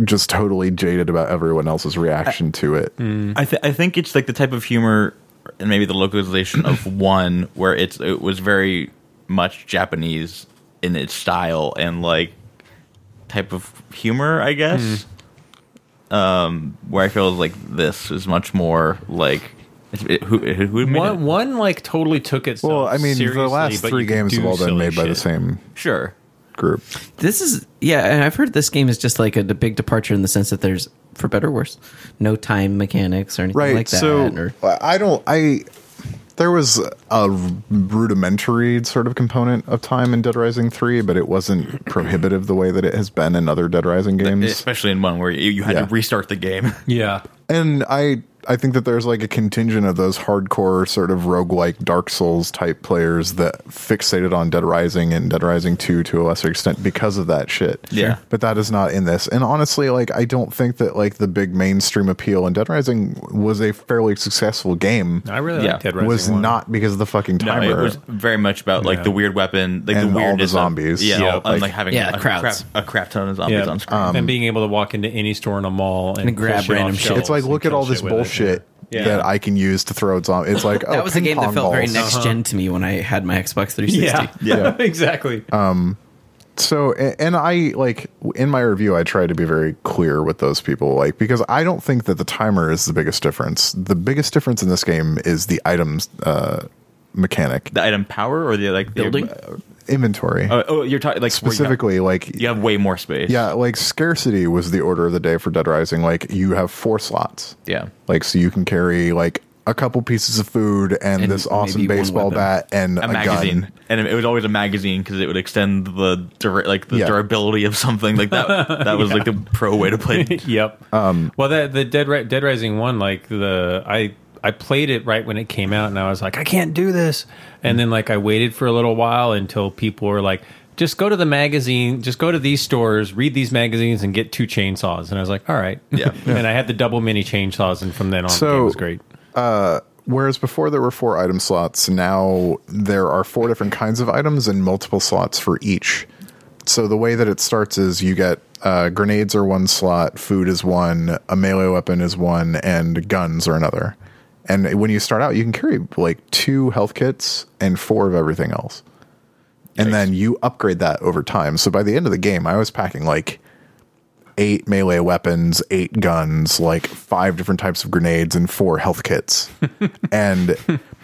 B: just totally jaded about everyone else's reaction to it. Mm.
C: I, th- I think it's like the type of humor and maybe the localization of one where it's it was very much Japanese in its style and like type of humor, I guess. Mm. Um, where I feel like this is much more like it's- it, who who who
D: One
C: it?
D: one like totally took itself.
B: Well, I mean,
D: seriously,
B: the last three games have all been
D: silly
B: made by the
D: shit.
B: same
C: Sure.
B: group.
E: This is yeah, and I've heard this game is just like a, a big departure in the sense that there's, for better or worse, no time mechanics or anything
B: right
E: like that.
B: so
E: or,
B: i don't i there was a rudimentary sort of component of time in dead rising 3 but it wasn't prohibitive the way that it has been in other dead rising games
C: Especially in one where you, you had
B: Yeah.
C: to restart the game.
D: Yeah,
B: and i i think that there's like a contingent of those hardcore sort of roguelike dark souls type players that fixated on dead rising and dead rising 2 to a lesser extent because of that shit
C: Yeah.
B: But that is not in this and honestly like i don't think that like the big mainstream appeal in dead rising was a fairly successful game
D: I really
C: Yeah.
D: like Dead Rising.
B: was
D: 1.
B: not because of the fucking
C: No,
B: timer.
C: it was very much about like
D: Yeah.
C: the weird weapon, like
B: And
C: the
B: all the
C: weirdness of-
B: zombies.
C: yeah,
D: Yeah,
C: all- and
B: like-
C: like having
E: Yeah,
C: a,
E: crowds.
C: crap, a crap ton of zombies
D: Yeah,
C: on screen.
B: Um,
D: and being able to walk into any store in a mall and,
E: And grab random shit.
B: it's like look at all this
D: shit with it.
B: bullshit
D: Yeah.
B: that I can use to throw at zombies. It's like oh,
E: that was a game that
B: pong
E: felt very
B: balls.
E: next gen to me when I had my Xbox 360.
D: Yeah,
B: Yeah.
D: exactly.
B: So, and I like in my review, I tried to be very clear with those people, like because I don't think that the timer is the biggest difference. The biggest difference in this game is the items uh, mechanic,
C: the item power or the like the-
E: Building?
B: Inventory
C: Oh, oh, you're talking like where you have-
B: specifically. like
C: You have way more space.
B: yeah, like scarcity was the order of the day for Dead Rising. Like you have four slots.
C: yeah.
B: Like so you can carry like a couple pieces of food and,
E: And
B: this awesome baseball bat and a,
C: A magazine,
B: gun.
C: and it was always a magazine because it would extend the dura- like the
B: Yeah.
C: durability of something like that. That was like the pro way to play.
D: yep. Um, well, that the Dead Ri- Dead Rising one, like the I I played it right when it came out, and I was like, I can't do this. And then like I waited for a little while until people were like, just go to the magazine, just go to these stores, read these magazines, and get two chainsaws. And I was like, all right,
C: Yeah.
D: and I had the double mini chainsaws, and from then on, the
B: So-
D: game was great.
B: Whereas before there were four item slots, now there are four different kinds of items and multiple slots for each. So the way that it starts is you get uh, grenades are one slot, food is one, a melee weapon is one, and guns are another. And when you start out, you can carry like two health kits and four of everything else. And then you upgrade that over time. So by the end of the game, I was packing like eight melee weapons, eight guns, like five different types of grenades, and four health kits. and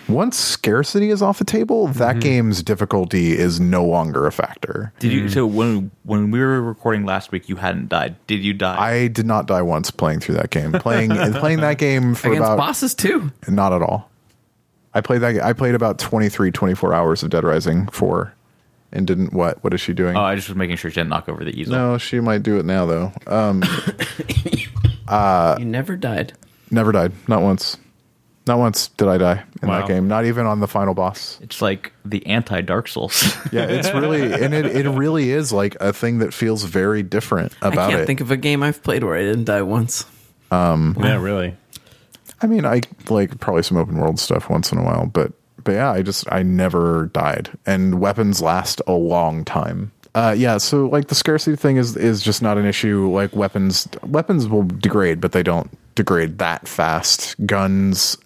B: once scarcity is off the table, that mhm. game's difficulty is no longer a factor.
C: Did you? Mm. So when when we were recording last week, you hadn't died. Did you die?
B: I did not die once playing through that game. Playing playing that game for
E: Against
B: about
E: bosses too.
B: not at all. I played that I played about 23 24 hours of Dead Rising 4 and didn't what? What is she doing?
C: Oh, I just was making sure she didn't knock over the easel.
B: no, she might do it now though. Um, uh,
E: you never died.
B: never died. Not once. Not once did I die in
D: Wow.
B: that game. Not even on the final boss.
C: It's like the anti Dark Souls.
B: Yeah, it's really and it, it really is like a thing that feels very different about it.
E: I can't
B: it.
E: think of a game I've played where I didn't die once.
D: Um, Yeah, really.
B: I mean, I like probably some open world stuff once in a while, but but yeah, I just I never died, and weapons last a long time. Uh, yeah, so like the scarcity thing is is just not an issue. Like weapons, weapons will degrade, but they don't degrade that fast. Guns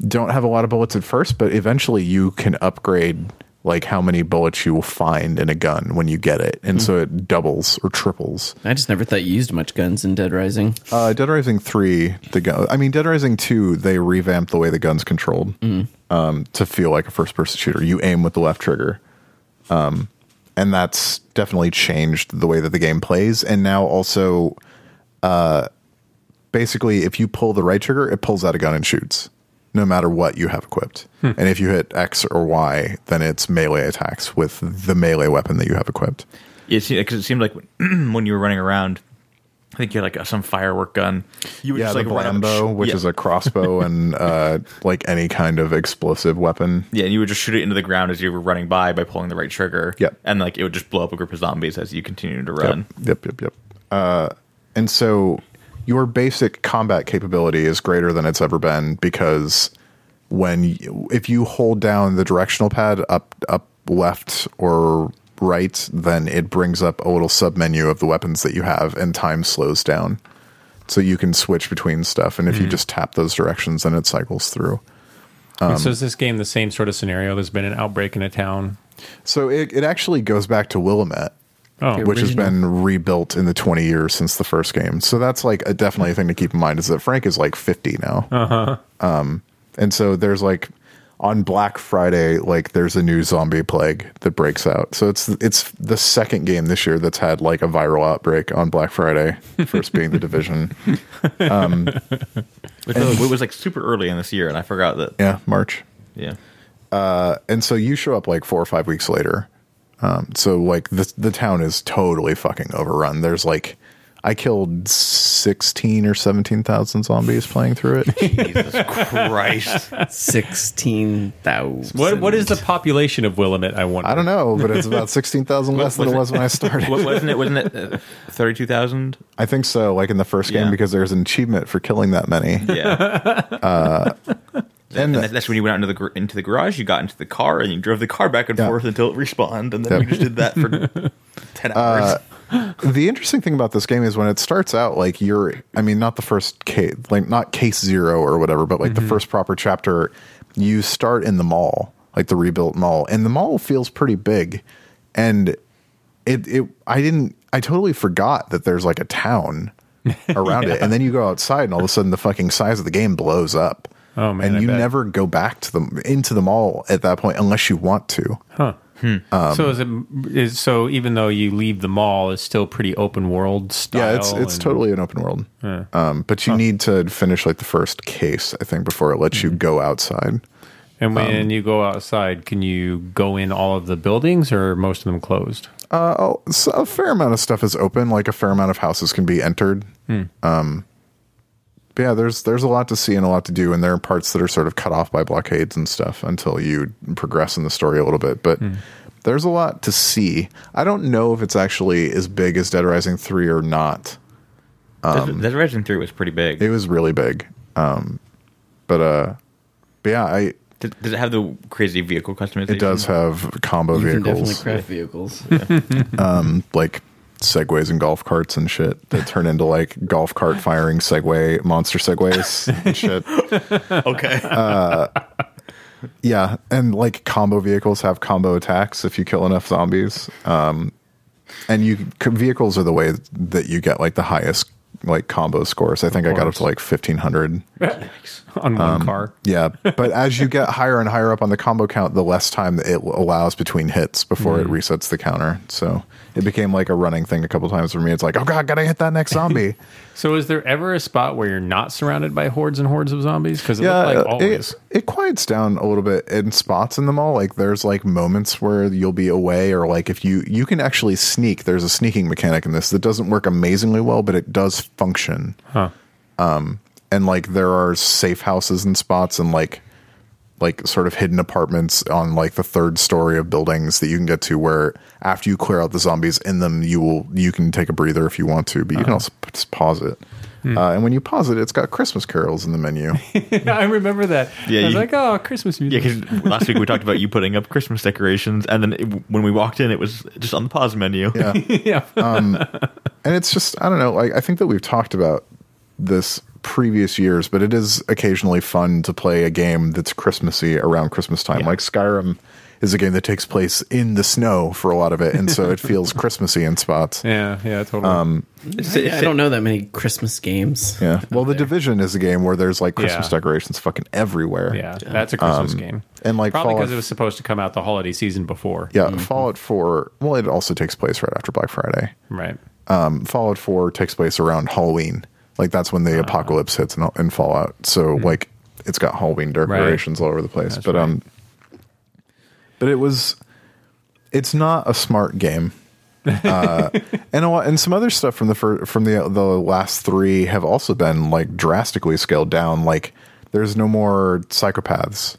B: don't have a lot of bullets at first, but eventually you can upgrade like how many bullets you will find in a gun when you get it, and so it doubles or triples.
E: I just never thought you used much guns in Dead Rising.
B: Uh, Dead Rising three, the gun. I mean, Dead Rising two, they revamped the way the gun's controlled um, to feel like a first-person shooter. You aim with the left trigger, um, and that's definitely changed the way that the game plays. And now also, uh, basically, if you pull the right trigger, it pulls out a gun and shoots, no matter what you have equipped. And if you hit X or Y, then it's melee attacks with the melee weapon that you have equipped.
C: Yeah, because it seemed like when, you were running around, I think you had like a, some firework gun. You would
B: yeah,
C: just like
B: Blambow, which
C: yeah.
B: is a crossbow and uh, like any kind of explosive weapon.
C: yeah, and you would just shoot it into the ground as you were running by by pulling the right trigger.
B: Yep.
C: and like it would just blow up a group of zombies as you continued to run.
B: Yep, yep, yep. Uh, and so your basic combat capability is greater than it's ever been because when you, if you hold down the directional pad up up left or right, then it brings up a little sub menu of the weapons that you have, and time slows down. So you can switch between stuff, and if you just tap those directions, then it cycles through. Um,
D: so is this game the same sort of scenario? There's been an outbreak in a town.
B: So it, it actually goes back to Willamette.
D: Oh,
B: which has been rebuilt in the 20 years since the first game. So that's like a definitely a thing to keep in mind is that Frank is like 50 now. Uh-huh. Um, and so there's like on Black Friday, like there's a new zombie plague that breaks out. So it's it's the second game this year that's had like a viral outbreak on Black Friday. First being the Division.
C: Which was, it was like super early in this year, and I forgot that.
B: Yeah, March.
C: Yeah,
B: and so you show up like four or five weeks later. Um, so like the the town is totally fucking overrun. There's like I killed sixteen or seventeen thousand zombies playing through it.
C: Jesus Christ!
E: Sixteen thousand.
D: what what is the population of Willamette? I wonder.
B: I don't know, but it's about sixteen thousand less than it was when I started.
C: What, wasn't it? Wasn't it uh, thirty-two thousand?
B: I think so. Like in the first game,
C: Yeah.
B: because there's an achievement for killing that many.
C: Yeah.
B: And
C: And that's when you went out into the into the garage. You got into the car and you drove the car back and
B: Yeah.
C: forth until it respawned, and then
B: Yep.
C: you just did that for ten uh, hours.
B: the interesting thing about this game is when it starts out like you're i mean not the first case like not case zero or whatever but like the mm-hmm. first proper chapter you start in the mall like the rebuilt mall and the mall feels pretty big and it it i didn't i totally forgot that there's like a town around it and then you go outside and all of a sudden the fucking size of the game blows up
D: Oh, man,
B: and
D: I
B: you
D: bet.
B: never go back to the into the mall at that point unless you want to Huh.
D: so is it is so even though you leave the mall, it's still pretty open world style.
B: Yeah, it's it's
D: and-
B: totally an open world. Um, but you need to finish like the first case, I think, before it lets you
D: Mm-hmm.
B: go outside.
D: And when
B: um,
D: you go outside, can you go in all of the buildings, or are most of them closed?
B: Uh, oh, so a fair amount of stuff is open. Like a fair amount of houses can be entered. Um, but yeah, there's there's a lot to see and a lot to do, and there are parts that are sort of cut off by blockades and stuff until you progress in the story a little bit. But there's a lot to see. I don't know if it's actually as big as Dead Rising three or not.
C: Dead Dead Rising Three was pretty big.
B: It was really big. Um, but uh, but yeah, I
C: Does, does it have the crazy vehicle customization?
B: It does have combo
E: You can definitely
B: vehicles,
E: craft vehicles.
B: like segways and golf carts and shit that turn into like golf cart firing segway monster segways and shit.
C: Okay.
B: Yeah, and like combo vehicles have combo attacks if you kill enough zombies. Um, and you vehicles are the way that you get like the highest like combo scores. I think I got up to like fifteen hundred.
D: on one um, car.
B: Yeah, but as you get higher and higher up on the combo count, the less time it allows between hits before it mm. resets the counter. So it became like a running thing a couple times for me. It's like, oh god, gotta hit that next zombie.
D: So, is there ever a spot where you're not surrounded by hordes and hordes of zombies? Because it
B: yeah,
D: looked like always.
B: it, it quiets down a little bit in spots in the mall. Like there's like moments where you'll be away, or like if you you can actually sneak. There's a sneaking mechanic in this that doesn't work amazingly well, but it does function.
D: huh.
B: Um, and like there are safe houses and spots and like like sort of hidden apartments on like the third story of buildings that you can get to where after you clear out the zombies in them you will you can take a breather if you want to but you can uh-huh. also just pause it uh, and when you pause it it's got christmas carols in the menu
D: I remember that.
C: Yeah,
D: I was
C: you-
D: like, oh, Christmas
C: Yeah,
D: music.
C: because last week we talked about you putting up Christmas decorations, and then it, when we walked in, it was just on the pause menu.
B: yeah
D: Yeah.
B: and it's just i don't know like i think that we've talked about this previous years but it is occasionally fun to play a game that's christmassy around christmas time
C: Yeah.
B: like skyrim is a game that takes place in the snow for a lot of it and so it feels christmassy in spots
D: yeah, yeah, totally.
C: Um, it's-
E: I, I don't know that many Christmas games.
B: yeah well the division is a game where there's like christmas
D: Yeah.
B: decorations fucking everywhere
D: yeah, that's a Christmas um, game.
B: and like
D: Probably because it was supposed to come out the holiday season before.
B: yeah mm-hmm. fallout 4 well it also takes place right after black friday
D: Right.
B: um, Fallout 4 takes place around Halloween. Like that's when the ah. apocalypse hits in, in Fallout. So hmm. like it's got Halloween decorations all over the place.
D: That's
B: but
D: right.
B: um, but it was, it's not a smart game. uh, and a lot, and some other stuff from the fir- from the the last three have also been like drastically scaled down. Like there's no more psychopaths.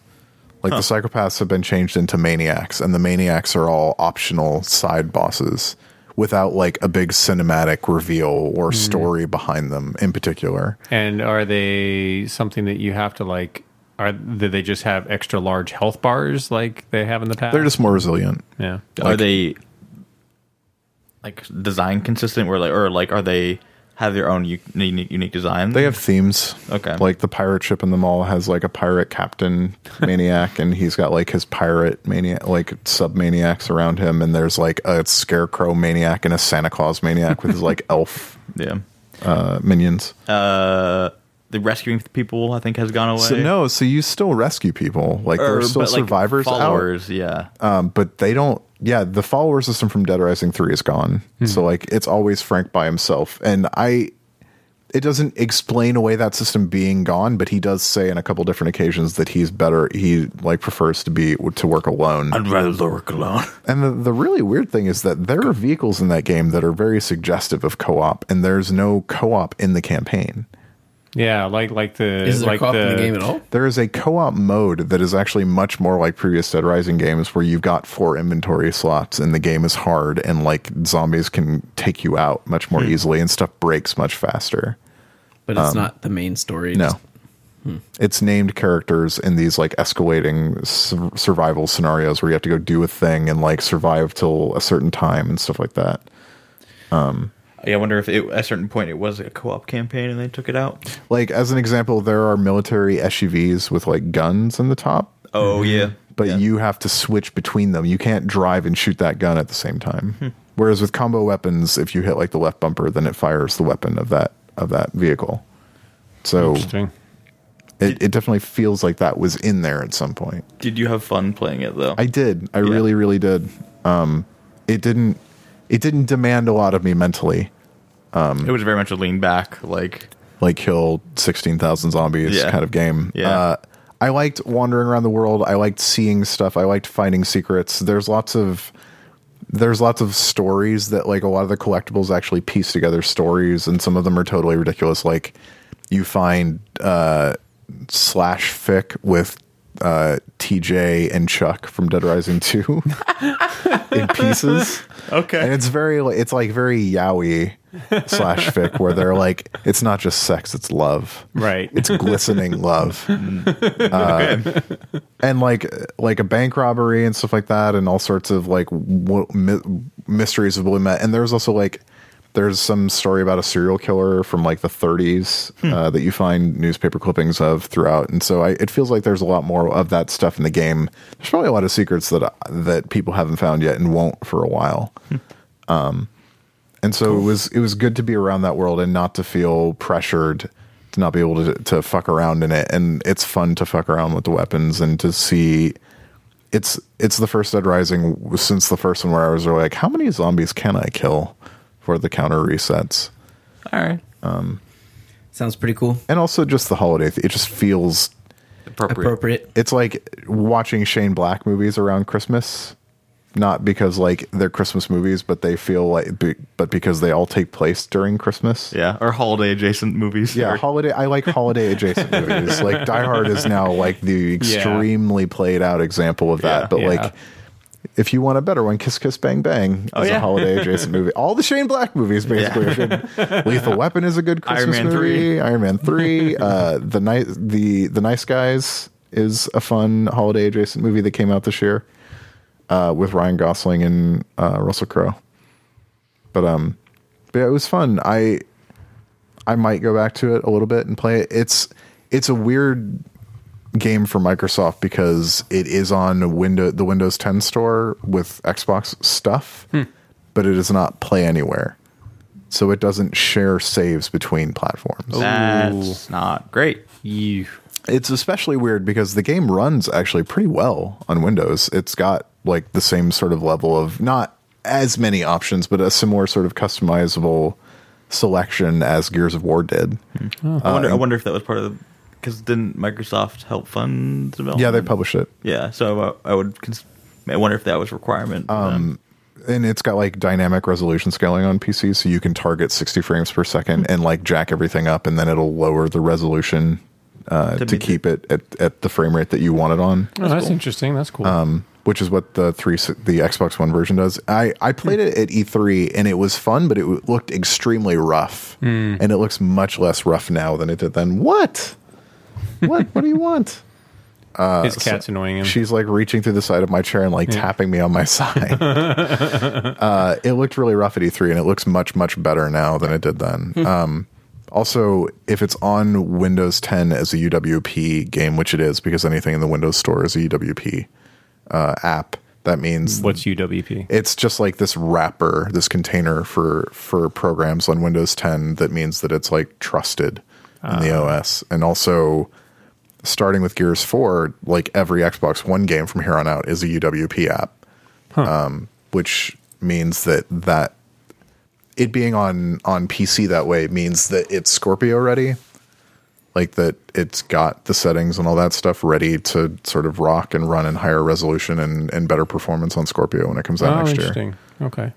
B: Like the psychopaths have been changed into maniacs, and the maniacs are all optional side bosses without like a big cinematic reveal or story behind them in particular.
D: And are they something that you have to like? Are do they just have extra large health bars like they have in the past?
B: They're just more resilient.
D: yeah.
C: are they like design consistent? Where like or like are they have their own u- unique, unique design?
B: They have themes.
C: Okay.
B: Like the pirate ship in the mall has like a pirate captain maniac, and he's got like his pirate maniac, like sub maniacs around him. And there's like a scarecrow maniac and a Santa Claus maniac with his like elf
C: yeah.
B: uh, minions.
C: Uh, the rescuing people I think has gone away.
B: So no, so you still rescue people. Like there
C: Or-
B: are still
C: but, like,
B: survivors out.
C: followers. Yeah.
B: um, but they don't. Yeah, the follower system from Dead Rising Three is gone. So like it's always Frank by himself, and I. It doesn't explain away that system being gone, but he does say on a couple different occasions that he's better. He like prefers to be to work alone.
C: I'd rather work alone.
B: And the, the really weird thing is that there are vehicles in that game that are very suggestive of co-op, and there's no co-op in the campaign.
D: Yeah, like like the
E: Is there
D: like
E: co-op
D: the,
E: in the game at all?
B: There is a co-op mode that is actually much more like previous Dead Rising games, where you've got four inventory slots, and the game is hard, and like zombies can take you out much more hmm. easily, and stuff breaks much faster.
E: But it's um, not the main story.
B: No,
E: just- hmm.
B: it's named characters in these like escalating sur- survival scenarios where you have to go do a thing and like survive till a certain time and stuff like that.
C: Yeah, I wonder if it, at a certain point it was a co-op campaign and they took it out.
B: Like as an example, there are military SUVs with like guns in the top.
C: Oh yeah,
B: but
C: Yeah.
B: you have to switch between them. You can't drive and shoot that gun at the same time.
C: Hmm.
B: Whereas with combo weapons, if you hit like the left bumper, then it fires the weapon of that of that vehicle. So
D: Interesting.
B: it, it definitely feels like that was in there at some point.
C: Did you have fun playing it though?
B: I did. I
C: Yeah.
B: really, really did. Um, it didn't. It didn't demand a lot of me mentally.
C: it was very much a lean back, like
B: like kill 16,000 zombies
C: Yeah.
B: kind of game.
C: Yeah.
B: Uh, I liked wandering around the world. I liked seeing stuff. I liked finding secrets. There's lots of there's lots of stories that like a lot of the collectibles actually piece together stories and some of them are totally ridiculous like you find uh slash fic with uh TJ and Chuck from Dead Rising 2 in pieces.
C: okay.
B: And it's very like it's like very yaoi slash fic where they're like it's not just sex, it's love.
D: Right.
B: It's glistening love. Uh, and like like a bank robbery and stuff like that and all sorts of like w- my- mysteries of Willamette. And there's also like there's some story about a serial killer from like the 30s uh, that you find newspaper clippings of throughout, and so I, it feels like there's a lot more of that stuff in the game. There's probably a lot of secrets that that people haven't found yet and won't for a while. Um, and so it was it was good to be around that world and not to feel pressured to not be able to to fuck around in it. And it's fun to fuck around with the weapons and to see. It's it's the first Dead Rising since the first one where I was like, how many zombies can I kill for the counter resets?
C: All right.
E: Um, Sounds pretty cool.
B: And also just the holiday. Th- it just feels
C: Appropriate.
E: Appropriate.
B: it's like watching Shane Black movies around Christmas. Not because like they're Christmas movies, but they feel like, be, but because they all take place during Christmas.
C: Yeah, or holiday adjacent movies.
B: Yeah,
C: Or-
B: holiday. I like holiday adjacent movies. Like Die Hard is now like the extremely played out example of that.
C: Yeah.
B: but
D: Yeah.
B: like, if you want a better one, Kiss Kiss Bang Bang is
C: yeah.
B: a holiday adjacent movie. All the Shane Black movies basically good. Lethal Weapon is a good Christmas Iron
C: Man
B: movie.
C: 3.
B: Iron Man Three. uh, the night the the Nice Guys is a fun holiday adjacent movie that came out this year uh, with Ryan Gosling and uh, Russell Crowe. But um, but yeah, it was fun. I I might go back to it a little bit and play it. It's it's a weird game for Microsoft because it is on window the Windows 10 store with Xbox stuff, hmm. but it does not play anywhere. So it doesn't share saves between platforms.
C: That's not great.
D: You.
B: It's especially weird because the game runs actually pretty well on Windows. It's got like the same sort of level of not as many options, but a similar sort of customizable selection as Gears of War did. Hmm.
C: Uh, I wonder. I wonder if that was part of the because didn't Microsoft help fund the development?
B: Yeah, they published it.
C: Yeah, so uh, I would. Cons- I wonder if that was a requirement. for them.
B: and it's got like dynamic resolution scaling on PC, so you can target 60 frames per second and like jack everything up, and then it'll lower the resolution uh,
C: To
B: to
C: meet
B: keep it at, at the frame rate that you want it on,
D: Oh, that's
C: cool.
D: interesting. That's cool.
B: um, which is what the three the Xbox One version does. I I played it at E3 and it was fun, but it looked extremely rough, and it looks much less rough now than it did then. What? What? what do you want?
D: His cat's annoying him.
B: She's like reaching through the side of my chair and like tapping me on my side. uh, it looked really rough at E3 and it looks much, much better now than it did then. um, also, if it's on Windows 10 as a UWP game, which it is because anything in the Windows Store is a UWP uh, app, that means
D: What's UWP?
B: it's just like this wrapper, this container for for programs on Windows 10 that means that it's like trusted in the OS. And also starting with Gears 4, like every Xbox One game from here on out is a UWP app. Um, which means that that it being on on PC that way means that it's Scorpio ready. Like that it's got the settings and all that stuff ready to sort of rock and run in higher resolution and, and better performance on Scorpio when it comes out
D: Oh,
B: next year.
D: interesting. Okay.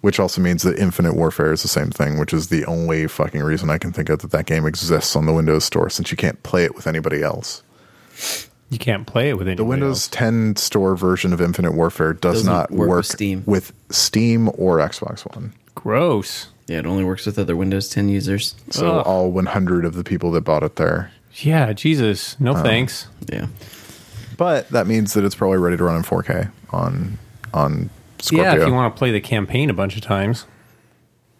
B: Which also means that Infinite Warfare is the same thing, which is the only fucking reason I can think of that that game exists on the Windows Store since you can't play it with anybody else.
D: You can't play it with any
B: The Windows 10 Store version of Infinite Warfare does
E: Doesn't
B: not
E: work
B: work,
E: with Steam.
B: with Steam or Xbox One.
D: Gross.
E: Yeah, it only works with other Windows 10 users.
B: So
D: Ugh.
B: all 100 of the people that bought it there.
D: Yeah, Jesus. No um, thanks.
E: Yeah.
B: But that means that it's probably ready to run in 4K on on Scorpio.
D: Yeah, if you want to play the campaign a bunch of times.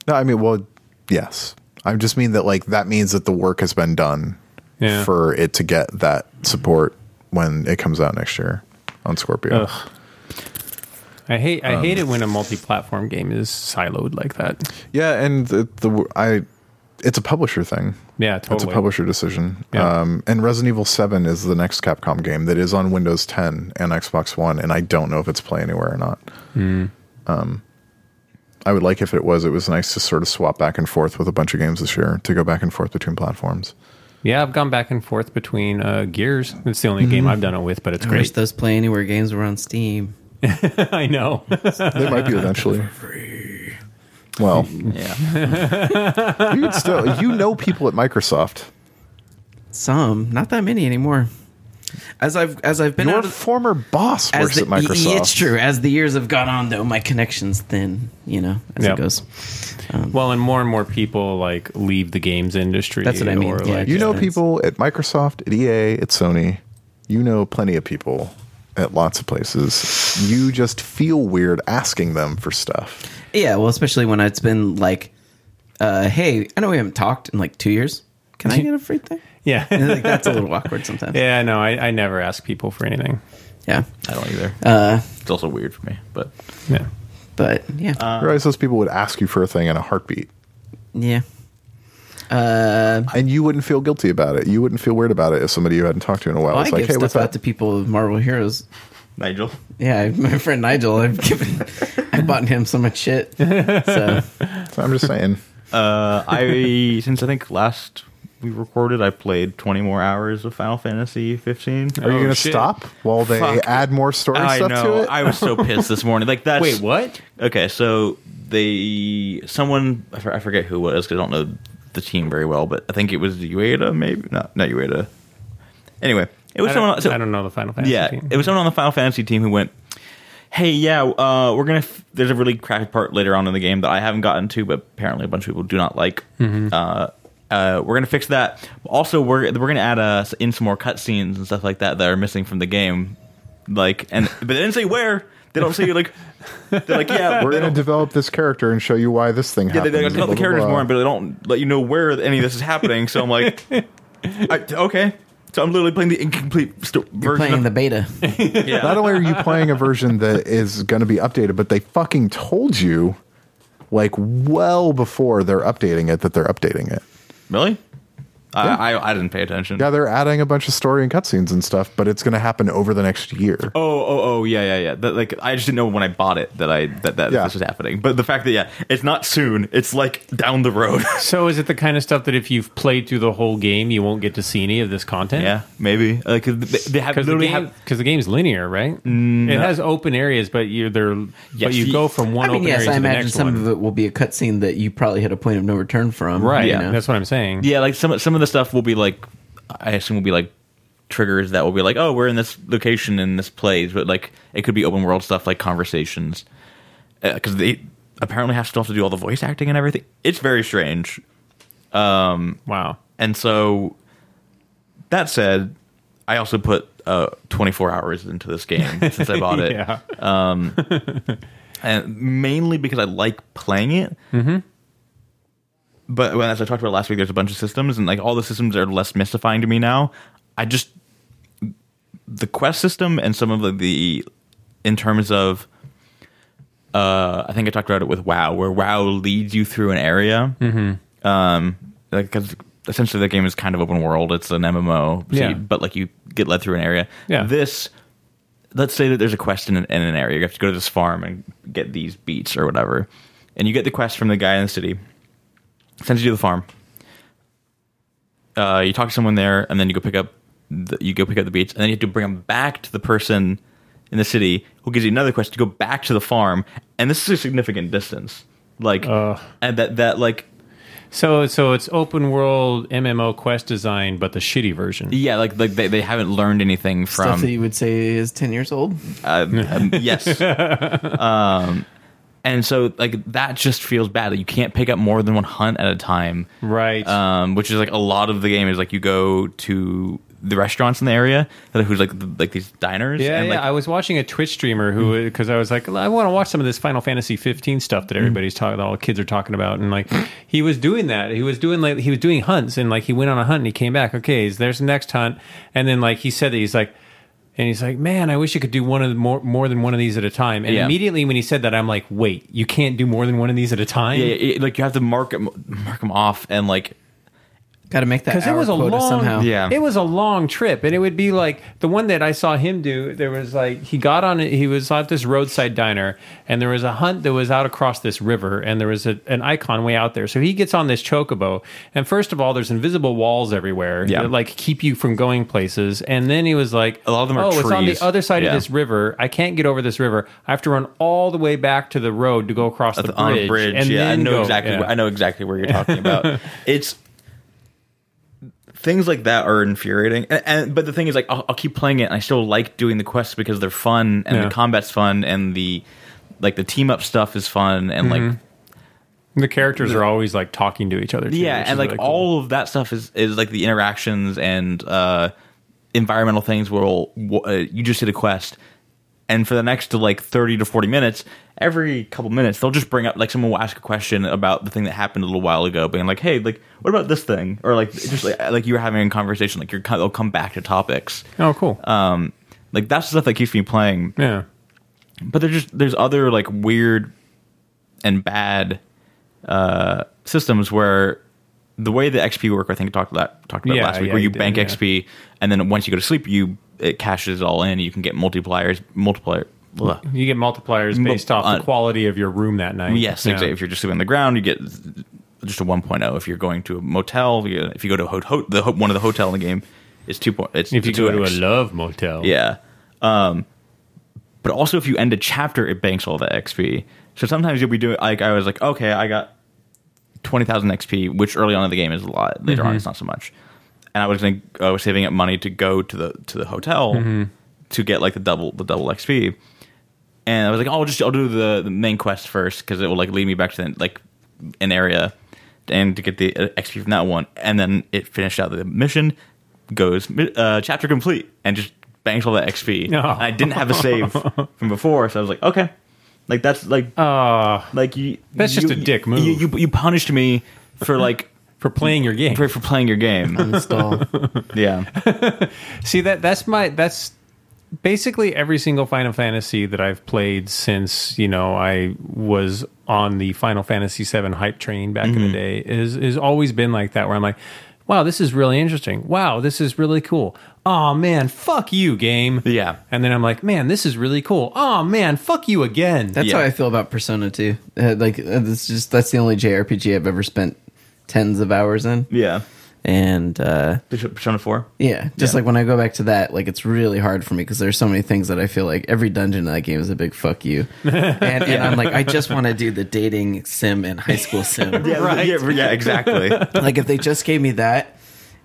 B: No, I mean, well, yes. I just mean that like that means that the work has been done
D: Yeah.
B: for it to get that support when it comes out next year on Scorpio.
D: Ugh. I hate I um, hate it when a multi-platform game is siloed like that.
B: Yeah, and the, the I it's a publisher thing.
D: Yeah,
B: It's a publisher decision.
D: Yeah.
B: Um, and Resident Evil 7 is the next Capcom game that is on Windows 10 and Xbox One, and I don't know if it's Play Anywhere or not.
D: Hmm.
B: Um, I would like if it was. It was nice to sort of swap back and forth with a bunch of games this year to go back and forth between platforms.
D: Yeah, I've gone back and forth between uh, Gears. It's the only game I've done it with, but it's
E: I wish
D: great.
E: those Play Anywhere games were on Steam.
D: I know.
B: They might be eventually. Well,
C: yeah.
B: you could still you know people at Microsoft.
E: Some, not that many anymore. As I've as I've been
B: Your
E: out of,
B: former boss
E: as
B: works
E: the,
B: at Microsoft.
E: It's true. As the years have gone on, though, my connections thin. You know, as
D: Yep.
E: it goes.
D: Um, well, and more and more people like leave the games industry.
E: That's what I mean,
D: Or,
E: yeah.
D: like,
B: You know people at Microsoft, at EA, at Sony. You know plenty of people at lots of places. You just feel weird asking them for stuff.
E: Yeah, well, especially when it's been like, uh, hey, I know we haven't talked in like two years. Can I get a free thing?
D: yeah,
E: like that's a little awkward sometimes.
D: yeah. No, I, I never ask people for anything.
E: Yeah.
C: I don't either.
E: Uh,
C: It's also weird for me, but
D: Yeah,
E: But yeah,
C: Uh,
B: I realize those people would ask you for a thing in a heartbeat,
E: yeah. Uh,
B: and you wouldn't feel guilty about it. You wouldn't feel weird about it if somebody you hadn't talked to in a while
E: well,
B: was
E: I
B: like,
E: give
B: "Hey,
E: stuff
B: what's
E: out
B: that?"
E: to people of Marvel Heroes.
C: Nigel.
E: Yeah, my friend Nigel, I've given, I've bought him so much shit. So
B: So I'm just saying.
C: Uh, I since I think last we recorded, I played 20 more hours of Final Fantasy 15.
B: Are you
D: Oh,
B: going to
D: shit.
B: stop while they
C: Fuck.
B: add more story
C: I
B: stuff
C: know.
B: to it?
C: I was so pissed this morning. Like that's
D: Wait, what?
C: Okay, so they someone I forget who it was 'cause I don't know the team very well, but I think it was Ueda, maybe not not Ueda. Anyway, it was
D: I
C: someone. so-
D: I don't know the Final Fantasy
C: yeah,
D: team.
C: it was someone on the Final Fantasy team who went, "Hey, yeah, uh, we're gonna." F- there's a really crappy part later on in the game that I haven't gotten to, but apparently a bunch of people do not like. Uh, uh, we're gonna fix that. Also, we're we're gonna add uh, in some more cutscenes and stuff like that that are missing from the game. Like, and but they didn't say where. They don't say like. They're like, yeah,
B: We're going to develop this character and show you why this thing
C: yeah, they,
B: happened.
C: they tell
B: blah,
C: the characters
B: blah.
C: more, but they don't let you know where any of this is happening. So I'm like, I, okay. So I'm literally playing the incomplete sto-
E: you're
C: version
E: playing
C: of
E: the beta.
C: yeah.
B: Not only are you playing a version that is going to be updated, but they fucking told you, like, well before they're updating it, that they're updating it.
C: Really? I, I I didn't pay attention.
B: Yeah, they're adding a bunch of story and cutscenes and stuff, but it's going to happen over the next year.
C: Oh oh oh yeah yeah yeah. That, like I just didn't know when I bought it that I that, that
B: Yeah.
C: this was happening. But the fact that yeah, it's not soon. It's like down the road.
D: So is it the kind of stuff that if you've played through the whole game, you won't get to see any of this content?
C: yeah, maybe. Like they, they have
D: Because the,
C: literally
D: game,
C: have.
D: 'cause the game's linear, right? It mm, has open areas, but you they're
C: Yes,
D: but you
C: you-
D: go from one
E: I mean,
D: open
E: yes,
D: area
E: I
D: to the
E: imagine
D: next
E: some
D: one.
E: of it will be a cutscene that you probably hit a point of no return from.
D: right.
E: you
C: Yeah.
E: know?
D: That's what I'm saying.
C: Yeah, like some some of the stuff will be like I assume will be like triggers that will be like oh we're in this location in this place, but like it could be open world stuff like conversations because they apparently have still have to do all the voice acting and everything. It's very strange.
D: Um, wow.
C: And so, that said, I also put uh, 24 hours into this game since I bought it,
D: Yeah.
C: and mainly because I like playing it. Mm-hmm. But when, as I talked about last week, there's a bunch of systems, and like all the systems are less mystifying to me now. I just the quest system and some of the, the in terms of uh, I think I talked about it with WoW, where WoW leads you through an area. Mm-hmm. Um, because essentially the game is kind of open world. It's an MMO, so
D: Yeah.
C: you- but like you get led through an area.
D: Yeah.
C: This, let's say that there's a quest in an, in an area. You have to go to this farm and get these beets or whatever, and you get the quest from the guy in the city. Sends you to the farm. Uh, you talk to someone there, and then you go pick up the, you go pick up the beets, and then you have to bring them back to the person in the city who gives you another quest to go back to the farm, and this is a significant distance. Like,
D: Ugh.
C: and that that like
D: So so it's open world MMO quest design, but the shitty version.
C: yeah, like like they, they haven't learned anything
E: Stuff
C: from
E: that you would say is 10 years old.
C: uh, um, yes. um, and so like that just feels bad. Like, you can't pick up more than one hunt at a time.
D: Right.
C: um, which is like a lot of the game is like you go to the restaurants in the area, who's like like these diners.
D: Yeah,
C: and
D: yeah.
C: like,
D: I was watching a Twitch streamer who, because I was like, I want to watch some of this Final Fantasy 15 stuff that everybody's talking, that all the kids are talking about, and like, he was doing that. He was doing like he was doing hunts, and like he went on a hunt and he came back. Okay, there's the next hunt, and then like he said that he's like. And he's like, "Man, I wish you could do one of the more more than one of these at a time." And
C: Yeah.
D: immediately when he said that, I'm like, "Wait, you can't do more than one of these at a time?"
C: yeah, it- like you have to mark mark them off and like
E: Got to make that
D: because it was a long
E: somehow.
C: Yeah.
D: it was a long trip and it would be like the one that i saw him do there was like he got on it he was at this roadside diner and there was a hunt that was out across this river and there was a, an icon way out there so he gets on this chocobo and first of all there's invisible walls everywhere
C: Yeah.
D: that like keep you from going places and then he was like
C: A lot of them are
D: oh it's on the other side
C: Yeah.
D: of this river i can't get over this river i have to run all the way back to the road to go across the bridge,
C: on a bridge.
D: and
C: yeah, I know
D: go-
C: exactly.
D: yeah.
C: Where, I know exactly where you're talking about. it's things like that are infuriating. And, and but the thing is, like, I'll, I'll keep playing it, and I still like doing the quests because they're fun, and
D: Yeah.
C: the combat's fun, and the like the team up stuff is fun, and like
D: the characters are always like talking to each other too,
C: yeah, and like
D: really cool.
C: all of that stuff is is like the interactions and uh, environmental things. Will uh, you just hit a quest, and for the next to like thirty to forty minutes, every couple minutes they'll just bring up like someone will ask a question about the thing that happened a little while ago, being like, "Hey, like what about this thing?" Or like just like, like you were having a conversation, like you're they'll come back to topics.
D: oh cool
C: Um, like that's the stuff that keeps me playing
D: yeah
C: but there's just there's other like weird and bad uh, systems where the way the XP work, I think I talked about talked about
D: Yeah,
C: last week,
D: yeah,
C: where you,
D: you did,
C: bank
D: yeah.
C: XP and then once you go to sleep, you it cashes it all in. You can get multipliers, multiplier. Blah.
D: You get multipliers based off
C: uh,
D: the quality of your room that night.
C: Yes,
D: Yeah.
C: exactly. If you're just sleeping on the ground, you get just a 1.0. If you're going to a motel, you, if you go to a ho- ho- the ho- one of the hotel in the game, it's two point. It's
D: If you go to a love motel,
C: Yeah. Um, but also, if you end a chapter, it banks all the XP. So sometimes you'll be doing like I was like, okay, I got twenty thousand XP, which early on in the game is a lot. Later on, it's not so much. And I was going I was saving up money to go to the to the hotel to get like the double the double XP. And I was like, oh, I'll just I'll do the, the main quest first because it will like lead me back to the, like an area and to get the uh, XP from that one. And then it finished out the mission, goes uh, chapter complete, and just banks all that XP.
D: No.
C: And I didn't have a save from before, so I was like, okay, like that's like
D: Uh,
C: like you.
D: That's just
C: you-
D: a dick move.
C: You, you you punished me for like
D: for playing your game.
C: for, for playing your game. Yeah,
D: See that that's my that's basically every single Final Fantasy that I've played since you know I was on the Final Fantasy VII hype train back
C: Mm-hmm.
D: in the day is is always been like that where I'm like, wow, this is really interesting. Wow, this is really cool. Oh man, fuck you, game.
C: Yeah.
D: and then I'm like, man, this is really cool. Oh man, fuck you again.
E: That's
C: Yeah.
E: how I feel about Persona 2. Uh, like uh, it's just that's the only JRPG I've ever spent tens of hours in.
C: yeah.
E: And uh
C: Persona Four.
E: yeah, just
C: Yeah.
E: like when I go back to that, like it's really hard for me because there's so many things that I feel like every dungeon in that game is a big fuck you. and, and I'm like, I just want to do the dating sim and high school sim.
C: Yeah,
D: Right.
C: yeah, yeah, exactly.
E: like if they just gave me that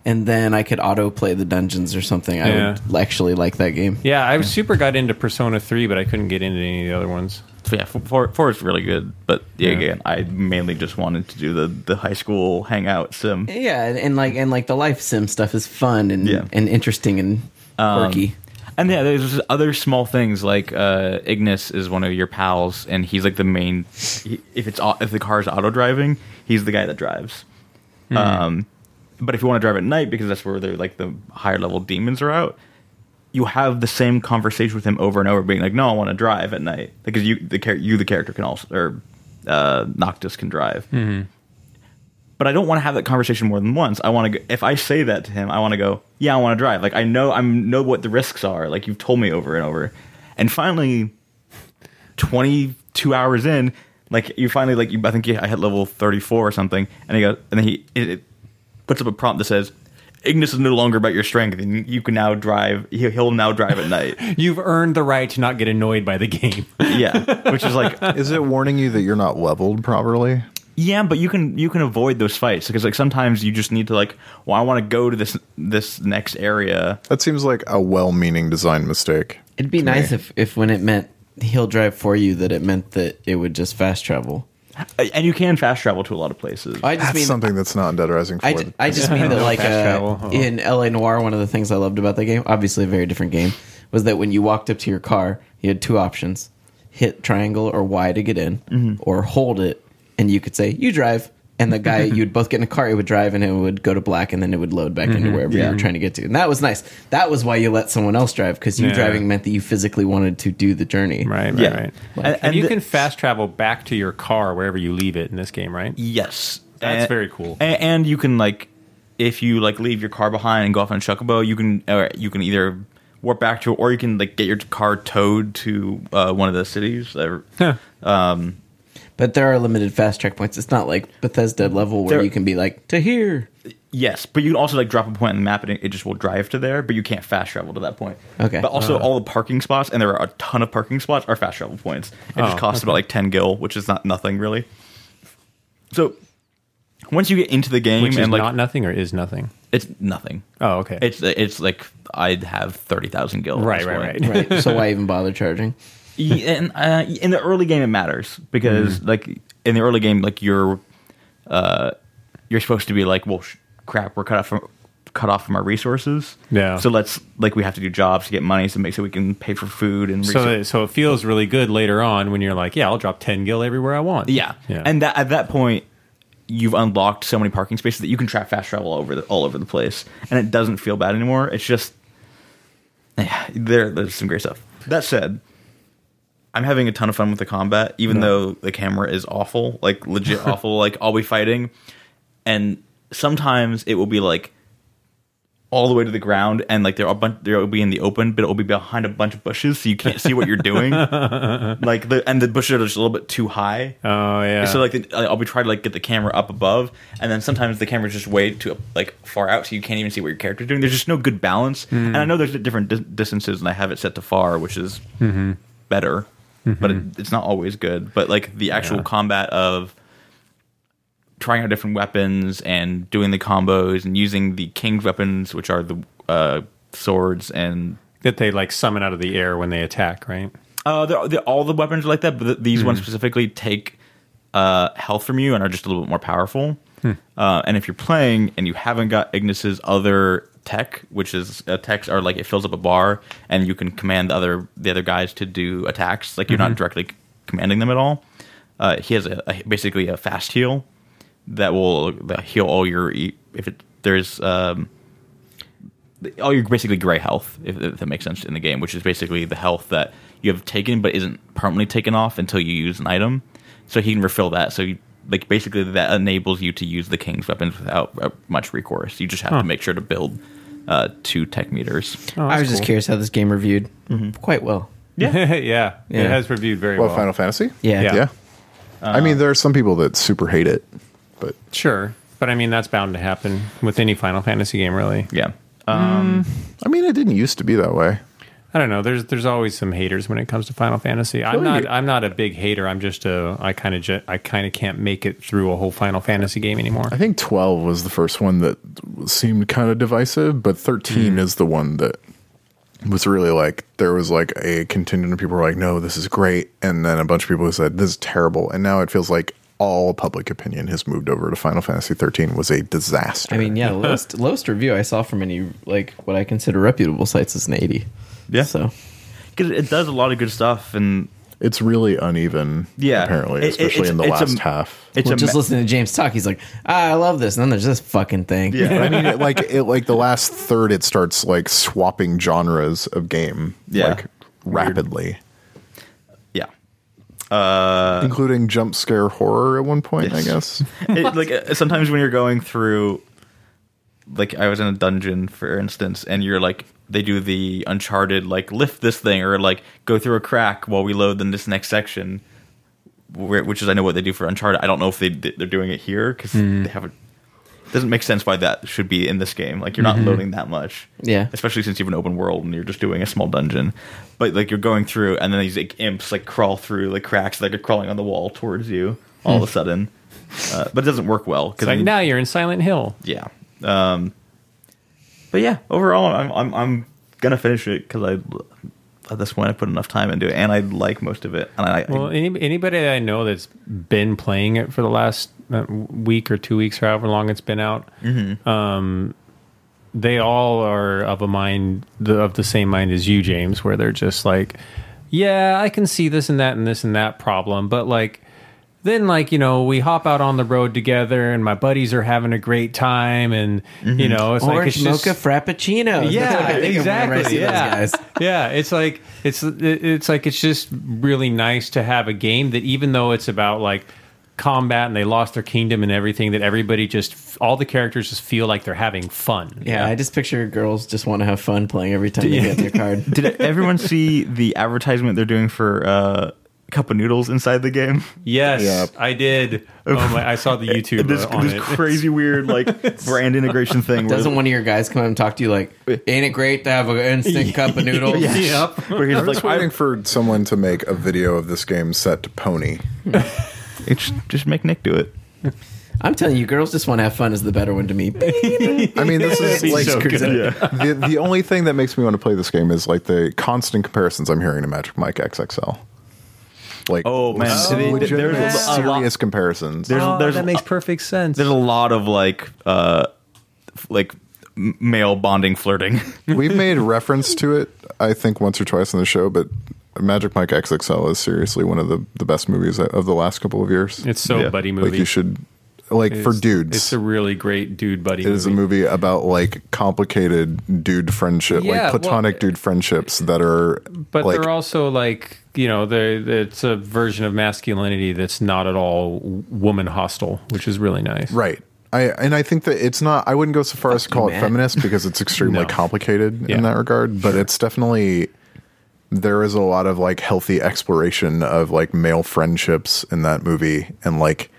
E: and then I could auto play the dungeons or something, I would actually like that game.
D: yeah, I was super got into Persona 3, but I couldn't get into any of the other ones.
C: So, yeah, four, four is really good, but yeah,
D: Yeah.
C: again, I mainly just wanted to do the, the high school hangout sim.
E: Yeah, and, and like and like the life sim stuff is fun and
C: Yeah.
E: and interesting and
C: Um,
E: quirky.
C: And yeah, there's other small things like uh, Ignis is one of your pals, and he's like the main. He, if it's if the car's auto driving, he's the guy that drives. Um, but if you want to drive at night, because that's where they're like the higher level demons are out, you have the same conversation with him over and over, being like, "No, I want to drive at night," because you the char- you the character can also or uh, Noctis can drive. But I don't want to have that conversation more than once. I want to. If I say that to him, I want to go. Yeah, I want to drive. Like I know, I know what the risks are. Like you've told me over and over. And finally, twenty two hours in, like you finally like you. I think you, I hit level thirty four or something, and he goes, and then he it, it puts up a prompt that says. Ignis is no longer about your strength, and you can now drive. he- He'll now drive at night.
D: You've earned the right to not get annoyed by the game.
C: Yeah, which is like
B: Is it warning you that you're not leveled properly?
C: Yeah, but you can you can avoid those fights because like sometimes you just need to like, well, I want to go to this this next area.
B: That seems like a well-meaning design mistake.
E: It'd be nice
B: me.
E: if if when it meant he'll drive for you that it meant that it would just fast travel.
C: And you can fast travel to a lot of places.
E: I just
B: That's
E: mean
B: something that's not in Dead Rising 4.
E: I, ju- I just mean that like uh.
D: Oh.
E: in LA Noire, one of the things I loved about that game, obviously a very different game, was that when you walked up to your car, you had two options: hit triangle or Y to get in,
C: Mm-hmm.
E: or hold it, and you could say you drive. And the guy, you'd both get in a car, it would drive, and it would go to black, and then it would load back into wherever you
C: Mm-hmm.
E: Were trying to get to. And that was nice. That was why you let someone else drive, because you
D: Yeah.
E: driving meant that you physically wanted to do the journey.
D: Right, right,
C: Yeah.
D: right.
C: And-
D: and,
C: and
D: you
C: the-
D: can fast travel back to your car wherever you leave it in this game, right?
C: yes,
D: That's
C: And-
D: very cool.
C: And, and you can like, if you like leave your car behind and go off on a chocobo, you can or you can either warp back to it, or you can like get your car towed to uh, one of the cities. that are- um,
E: But there are limited fast checkpoints. It's not like Bethesda level where
C: There-
E: you can be like to here.
C: Yes, but you can also like drop a point on the map and it, it just will drive to there, but you can't fast travel to that point.
E: Okay.
C: But also all the parking spots, and there are a ton of parking spots, are fast travel points. It just
D: Oh,
C: costs about like ten gil, which is not nothing really. So once you get into the game
D: Which is
C: and like
D: not nothing or is nothing.
C: it's nothing.
D: Oh, okay.
C: It's it's like I'd have thirty thousand gil. at
D: right,
C: this
D: right,
C: point.
D: right.
E: Right. so why even bother charging?
C: And uh, in the early game it matters because
D: Mm-hmm.
C: like in the early game like you're uh you're supposed to be like well sh- crap we're cut off from cut off from our resources
D: Yeah.
C: so let's like we have to do jobs to get money to make so we can pay for food and
D: So, so it feels really good later on when you're like, yeah, I'll drop 10 gil everywhere I want.
C: yeah.
D: Yeah.
C: and that at that point you've unlocked so many parking spaces that you can track fast travel all over the, all over the place and it doesn't feel bad anymore it's just yeah there there's some great stuff that said I'm having a ton of fun with the combat, even though the camera is awful, like legit awful. Like I'll be fighting, and sometimes it will be like all the way to the ground, and like there are a bunch, there will be in the open, but it will be behind a bunch of bushes, so you can't see what you're doing. like the and the bushes are just a little bit too high.
D: Oh yeah.
C: So like the, I'll be trying to like get the camera up above, and then sometimes the camera's just way too like far out, so you can't even see what your character's doing. There's just no good balance, and mm-hmm. I know there's different dis- distances, and I have it set to far, which is mm-hmm. better, but it, it's not always good. But like the actual
D: Yeah.
C: combat of trying out different weapons and doing the combos and using the king's weapons, which are the uh, swords and
D: that they like summon out of the air when they attack, right?
C: uh, they're, they're, all the weapons are like that, but th- these ones specifically take uh, health from you and are just a little bit more powerful. Uh, and if you're playing and you haven't got Ignis's other tech, which is uh, techs are like it fills up a bar and you can command the other the other guys to do attacks. Like you're not directly commanding them at all. Uh, he has a, a basically a fast heal that will uh, heal all your if it there's um, all your basically gray health, if, if that makes sense in the game, which is basically the health that you have taken but isn't permanently taken off until you use an item. So he can refill that. So you, like basically that enables you to use the king's weapons without uh, much recourse. You just have to make sure to build uh, two tech meters.
D: Oh,
E: I was
D: that's
E: just curious how this game reviewed. Quite well.
D: yeah,
E: Yeah.
D: it has reviewed very
B: What
D: well.
B: Final Fantasy?
E: Yeah.
D: Yeah.
B: Yeah. I mean, there are some people that super hate it, but
D: Sure, but I mean that's bound to happen with any Final Fantasy game, really.
C: Yeah. Um,
B: I mean, it didn't used to be that way.
D: I don't know. There's there's always some haters when it comes to Final Fantasy. I'm not I'm not a big hater. I'm just a I kind of ju- I kind of can't make it through a whole Final Fantasy game anymore.
B: I think 12 was the first one that seemed kind of divisive, but 13 hmm. is the one that was really like there was like a contingent of people were like, no, this is great, and then a bunch of people who said this is terrible, and now it feels like all public opinion has moved over to Final Fantasy 13 was a disaster.
E: I mean, yeah, lowest lowest review I saw from any like what I consider reputable sites is an eighty.
C: Yeah.
E: So
C: because it does a lot of good stuff, and
B: it's really uneven.
C: Yeah.
B: apparently,
C: It- it-
B: especially
C: it's-
B: in the
C: it's a-
B: last half.
C: it's
E: well,
C: a
E: just
C: ma-
E: listening to James talk, he's like, ah, I love this, and then there's this fucking thing.
C: Yeah.
B: I mean, it, like it, like the last third, it starts like swapping genres of game,
C: Yeah.
B: like rapidly,
C: yeah. Uh,
B: including jump scare horror at one point. I guess.
C: it, like uh, sometimes when you're going through like i was in a dungeon for instance and you're like they do the uncharted like lift this thing or like go through a crack while we load then this next section where, which is i know what they do for uncharted i don't know if they they're doing it here because they haven't it doesn't make sense why that should be in this game. Like you're not loading that much.
E: Yeah.
C: especially since you have an open world and you're just doing a small dungeon. But like you're going through and then these like imps like crawl through like cracks like are crawling on the wall towards you all of a sudden. Uh, but it doesn't work well because
D: like now you're in Silent Hill.
C: yeah. Um but yeah overall i'm i'm, I'm gonna finish it because i at this point i put enough time into it and i like most of it and i,
D: Well, any, anybody that I know that's been playing it for the last week or two weeks or however long it's been out, um, they all are of a mind the, of the same mind as you, James, where they're just like, yeah, I can see this and that and this and that problem, but like. Then, like you know, we hop out on the road together, and my buddies are having a great time, and you know, it's like
E: Orange
D: it's just,
E: mocha frappuccino. That's
D: yeah,
E: what I think of I
D: exactly.
E: those
D: Yeah,
E: guys.
D: yeah. It's like it's it's like it's just really nice to have a game that even though it's about like combat and they lost their kingdom and everything, that everybody just all the characters just feel like they're having fun.
E: Yeah, I just picture girls just want to have fun playing every time they get their card.
C: did everyone see the advertisement they're doing for uh cup of noodles inside the game
D: Yes,
B: Yeah.
D: I did. Oh my! I saw the YouTube
C: this,
D: on
C: this
D: it.
C: crazy weird like brand integration thing where-
E: Doesn't one of your guys come up and talk to you like, "Ain't it great to have an instant cup of noodles?"
C: Yes. where he's
B: I was
C: like
B: waiting
C: I,
B: for someone to make a video of this game set to Pony.
C: It's, just make nick do it
E: I'm telling you, girls just want to have fun. Is the better one to me.
B: I mean, this is
D: Be
B: like
D: so good.
B: the the only thing that makes me want to play this game is like the constant comparisons I'm hearing to Magic Mike XXL. Like,
C: Oh, man.
B: so
C: There's a-
B: legitimate,
C: there's a lot-
B: serious comparisons.
C: there's
D: Oh,
C: there's
D: that makes perfect sense.
C: there's a lot of like uh f- like m- male bonding flirting
B: We've made reference to it, I think, once or twice on the show, but Magic Mike XXL is seriously one of the, the best movies of the last couple of years.
D: It's so
C: Yeah.
D: buddy movie.
B: like you should, like for dudes.
D: It's a really great dude buddy.
B: it is a movie about like complicated dude friendship,
D: Yeah,
B: like platonic
D: well-
B: dude friendships that are
D: but
B: like
D: they're also like you know, the, it's a version of masculinity that's not at all woman hostile, which is really nice.
B: Right. I and I think that it's not. I wouldn't go so far as to call it
E: man.
B: feminist because it's extremely
D: No.
B: complicated
D: Yeah.
B: in that regard. But it's definitely there is a lot of like healthy exploration of like male friendships in that movie, and like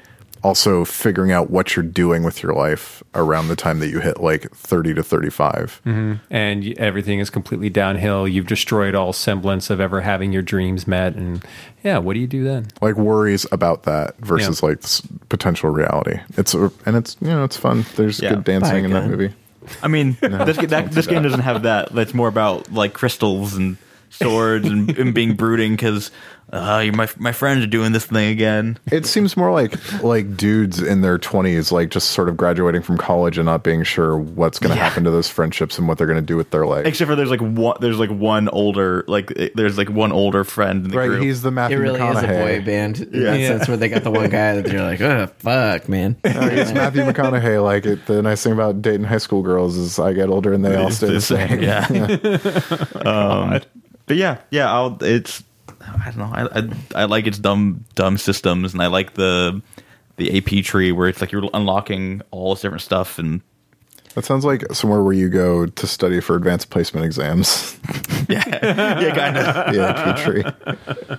B: also figuring out what you're doing with your life around the time that you hit like 30 to 35.
D: Mm-hmm. and everything is completely downhill. You've destroyed all semblance of ever having your dreams met, and yeah, what do you do then?
B: Like worries about that versus
D: Yeah.
B: like s- potential reality. It's a, and it's you know it's fun. There's
C: Yeah.
B: good dancing in that movie.
C: I mean, this, that, this game doesn't have that. It's more about like crystals and swords and, and being brooding because uh, my my friends are doing this thing again.
B: It seems more like like dudes in their twenties, like just sort of graduating from college and not being sure what's going to
C: Yeah.
B: happen to those friendships and what they're going to do with their life.
C: Except for there's like one there's like one older like there's like one older friend in the
B: right?
C: group.
B: He's the Matthew.
E: It
B: Matthew
E: really is a boy band. In
C: Yeah.
E: that
D: Yeah.
E: sense, where they got the one guy that you're like, oh fuck, man.
B: Uh, He's Matthew McConaughey. Like it, the nice thing about dating high school girls is I get older and they all stay the same.
C: Yeah. um, but yeah, yeah. I'll, it's I don't know. I, I I like its dumb dumb systems, and I like the the AP tree where it's like you're unlocking all this different stuff and
B: That sounds like somewhere where you go to study for advanced placement exams.
C: yeah, yeah, kind of.
B: the AP tree.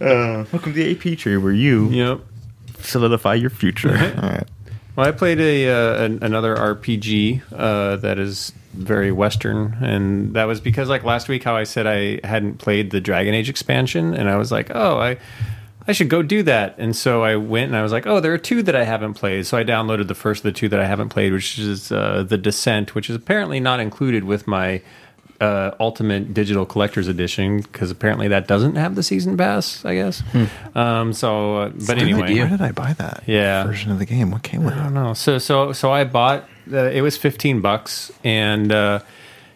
C: Uh, Welcome to the AP tree where you
D: Yep.
C: solidify your future.
B: All right.
D: Well, I played a uh, an, another RPG uh, that is very Western, and that was because like last week, how I said I hadn't played the Dragon Age expansion, and I was like, oh, I I should go do that, and so I went and I was like, oh, there are two that I haven't played, so I downloaded the first of the two that I haven't played, which is uh, the Descent, which is apparently not included with my. Uh, Ultimate Digital Collector's Edition because apparently that doesn't have the season pass. I guess. Um, so, uh, but anyway,
B: Where did I buy that?
D: Yeah.
B: version of the game. What came with it?
D: I don't know. So so so I bought. Uh, it was fifteen bucks, and uh,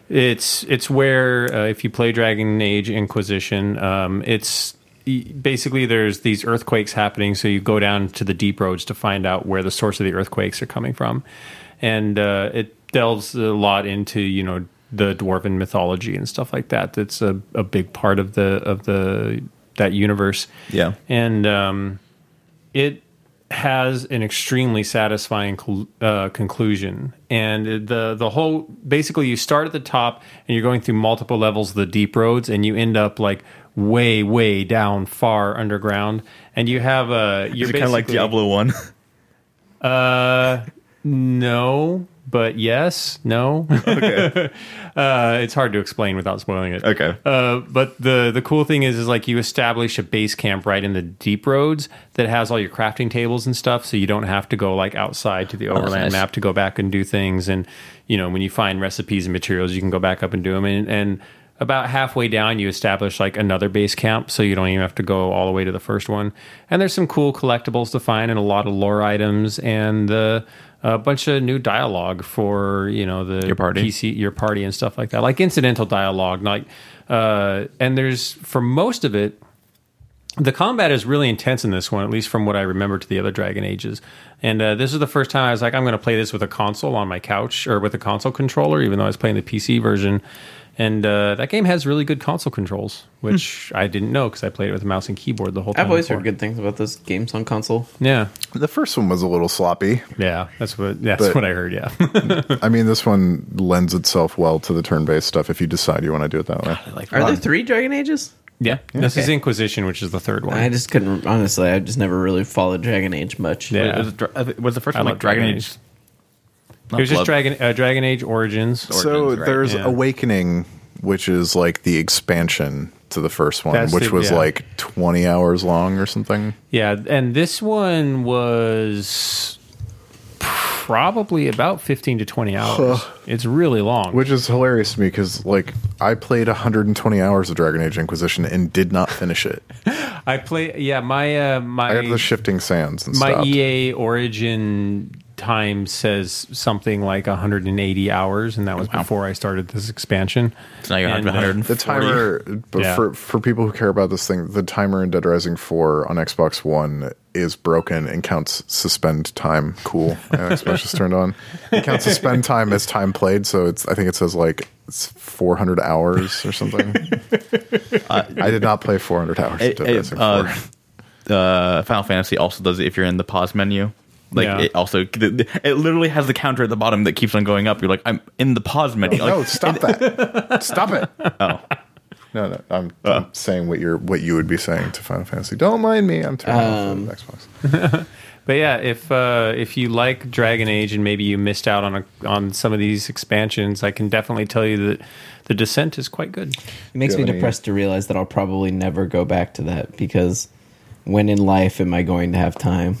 D: it's it's where uh, if you play Dragon Age Inquisition, um, it's basically there's these earthquakes happening. So you go down to the deep roads to find out where the source of the earthquakes are coming from, and uh, it delves a lot into you know the dwarven mythology and stuff like that. That's a, a big part of the of the that universe
C: yeah.
D: and um, it has an extremely satisfying col- uh, conclusion. And the the whole basically you start at the top and you're going through multiple levels of the deep roads, and you end up like way way down far underground, and you have a you're
C: Is it kind of like Diablo One?
D: Uh, no. But yes, no.
C: okay.
D: uh, it's hard to explain without spoiling it.
C: Okay.
D: Uh, but the the cool thing is, is like you establish a base camp right in the deep roads that has all your crafting tables and stuff, so you don't have to go like outside to the overland
C: nice.
D: map to go back and do things. And you know, when you find recipes and materials, you can go back up and do them. And, and about halfway down, you establish like another base camp, so you don't even have to go all the way to the first one. And there's some cool collectibles to find, and a lot of lore items, and uh, a bunch of new dialogue for you know the
C: Your party.
D: PC, your party, and stuff like that, like incidental dialogue. Like, uh, and there's for most of it, the combat is really intense in this one, at least from what I remember to the other Dragon Ages. And uh, this is the first time I was like, I'm going to play this with a console on my couch or with a console controller, even though I was playing the PC version. And uh, that game has really good console controls, which I didn't know because I played it with a mouse and keyboard the whole time.
E: I've always
D: before.
E: heard good things about those games on console.
D: Yeah,
B: The first one was a little sloppy.
D: yeah, that's what that's
B: But-
D: what I heard. Yeah,
B: I mean, this one lends itself well to the turn-based stuff if you decide you want to do it that way.
C: like
E: Are there three Dragon Ages?
D: yeah. This is
E: Okay.
D: Inquisition, which is the third one.
E: I just couldn't honestly. I just never really followed Dragon Age much.
D: Yeah.
C: Was, it Dra- uh, was the first
D: I
C: one
D: like
C: like Dragon
D: Dragon
C: Age?
D: Age.
C: Not
D: it was just Dragon uh, Dragon Age Origins.
B: so
C: Origins, right,
B: there's
D: yeah.
B: Awakening, which is like the expansion to the first one,
D: That's
B: which
D: the-
B: was
D: yeah.
B: like 20 hours long or something.
D: Yeah, and this one was probably about 15 to 20 hours. it's really long.
B: Which is hilarious to me because, like, I played 120 hours of Dragon Age Inquisition and did not finish it.
D: I play yeah, my uh, my
B: I had the shifting sands and
D: my
B: stopped.
D: EA Origin time says something like 180 hours and that was before I started this expansion.
C: So now you're
D: And, uh,
C: 140.
B: The timer, but
D: Yeah.
B: for for people who care about this thing, the timer in Dead Rising 4 on Xbox One is broken and counts suspend time. Cool. I Xbox just turned on. It counts suspend time as time played, so it's I think it says like it's 400 hours or something. I did not play 400 hours.
C: It-
B: of Dead
C: it,
B: Rising
C: uh,
B: 4.
C: uh, Final Fantasy also does it if you're in the pause menu. Like
D: Yeah.
C: it also, it literally has the counter at the bottom that keeps on going up. You're like, I'm in the pause menu. Like,
B: no, stop that! Stop it!
C: oh,
B: No, no, I'm, I'm saying what you're what you would be saying to Final Fantasy. Don't mind me. I'm turning
E: Um,
B: off the Xbox.
D: But yeah, if uh, if you like Dragon Age and maybe you missed out on a, on some of these expansions, I can definitely tell you that the Descent is quite good.
E: It makes me
B: any-
E: depressed to realize that I'll probably never go back to that because when in life am I going to have time?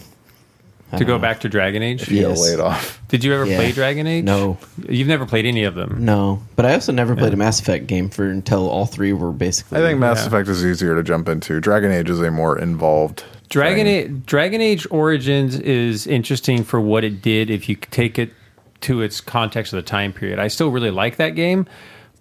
D: To go uh-huh. back to Dragon Age,
B: You
E: Yes.
B: laid off.
D: did you ever
E: Yeah.
D: play Dragon Age?
E: No.
D: you've never played any of them.
E: No, but I also never played a Mass Effect game for until all three were basically.
B: I think Mass
D: Yeah.
B: Effect is easier to jump into. Dragon Age is a more involved.
D: Dragon
B: thing.
D: Age, Dragon Age Origins is interesting for what it did if you take it to its context of the time period. I still really like that game,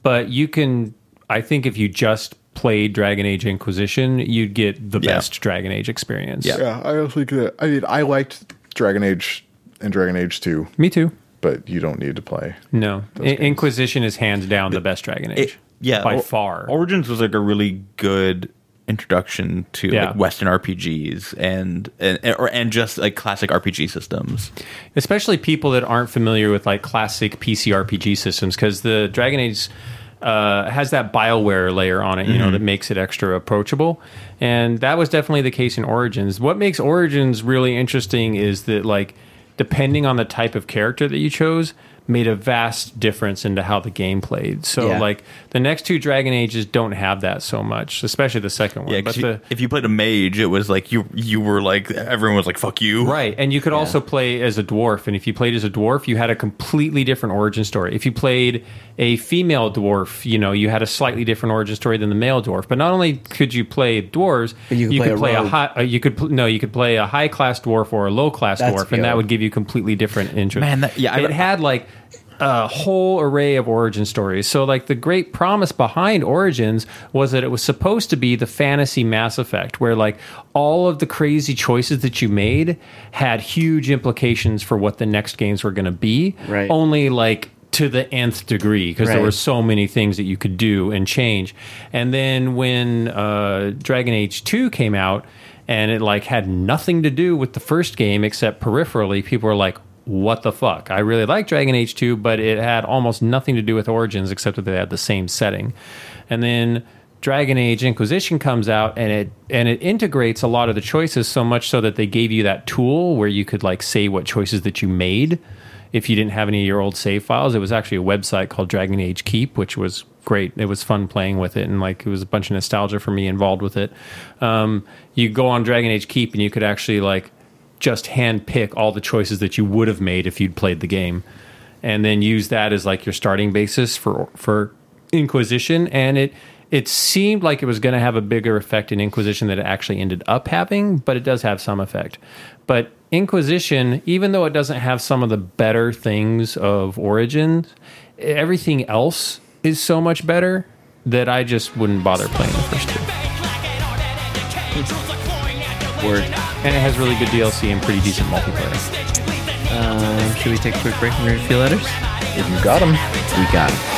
D: but you can I think if you just played Dragon Age Inquisition, you'd get the
C: Yeah.
D: best Dragon Age experience.
C: Yeah.
B: Yeah, I also think that. I mean, I liked Dragon Age and Dragon Age 2,
D: Me too.
B: but you don't need to play.
D: No. I- Inquisition is hands down the best Dragon Age.
C: it, yeah,
D: By
C: Or-
D: far.
C: Origins was like a really good introduction to
D: Yeah.
C: like Western RPGs and and or and just like classic RPG systems.
D: especially people that aren't familiar with like classic PC RPG systems, because the Dragon Age uh, has that Bioware layer on it, you know, that makes it extra approachable, and that was definitely the case in Origins. What makes Origins really interesting is that like depending on the type of character that you chose made a vast difference into how the game played. So
E: Yeah.
D: like the next two Dragon Ages don't have that so much, especially the second one.
C: Yeah,
D: but
C: you-
D: the
C: if you played a mage, it was like you you were like everyone was like fuck you.
D: Right, and you could also play as a dwarf, and if you played as a dwarf, you had a completely different origin story. If you played a female dwarf, you know you had a slightly different origin story than the male dwarf. But not only could you play dwarves,
E: But you could play a
D: a, high. Uh, you could pl- no, you could play a high class dwarf or a low class dwarf, and that would give you completely different interest.
C: Man, that- yeah, I-
D: it had like a whole array of origin stories. So, like, the great promise behind Origins was that it was supposed to be the fantasy Mass Effect, where, like, all of the crazy choices that you made had huge implications for what the next games were going to be.
E: Right.
D: Only, like, to the nth degree because there were so many things that you could do and change. And then when uh, Dragon Age 2 came out and it like had nothing to do with the first game except peripherally, people were like, what the fuck? I really like Dragon Age 2, but it had almost nothing to do with Origins except that they had the same setting. And then Dragon Age Inquisition comes out and it and it integrates a lot of the choices so much so that they gave you that tool where you could like say what choices that you made if you didn't have any of your old save files. It was actually a website called Dragon Age Keep, which was great. It was fun playing with it, and like it was a bunch of nostalgia for me involved with it. Um, you go on Dragon Age Keep, and you could actually like just hand pick all the choices that you would have made if you'd played the game, and then use that as like your starting basis for for Inquisition. And it it seemed like it was going to have a bigger effect in Inquisition than it actually ended up having, but it does have some effect. But Inquisition, even though it doesn't have some of the better things of Origins, everything else is so much better that I just wouldn't bother playing the first two.
E: Word.
D: And it has really good DLC and pretty decent multiplayer.
E: Um, should we take a quick break and read a few letters?
B: If you got them,
E: We got it.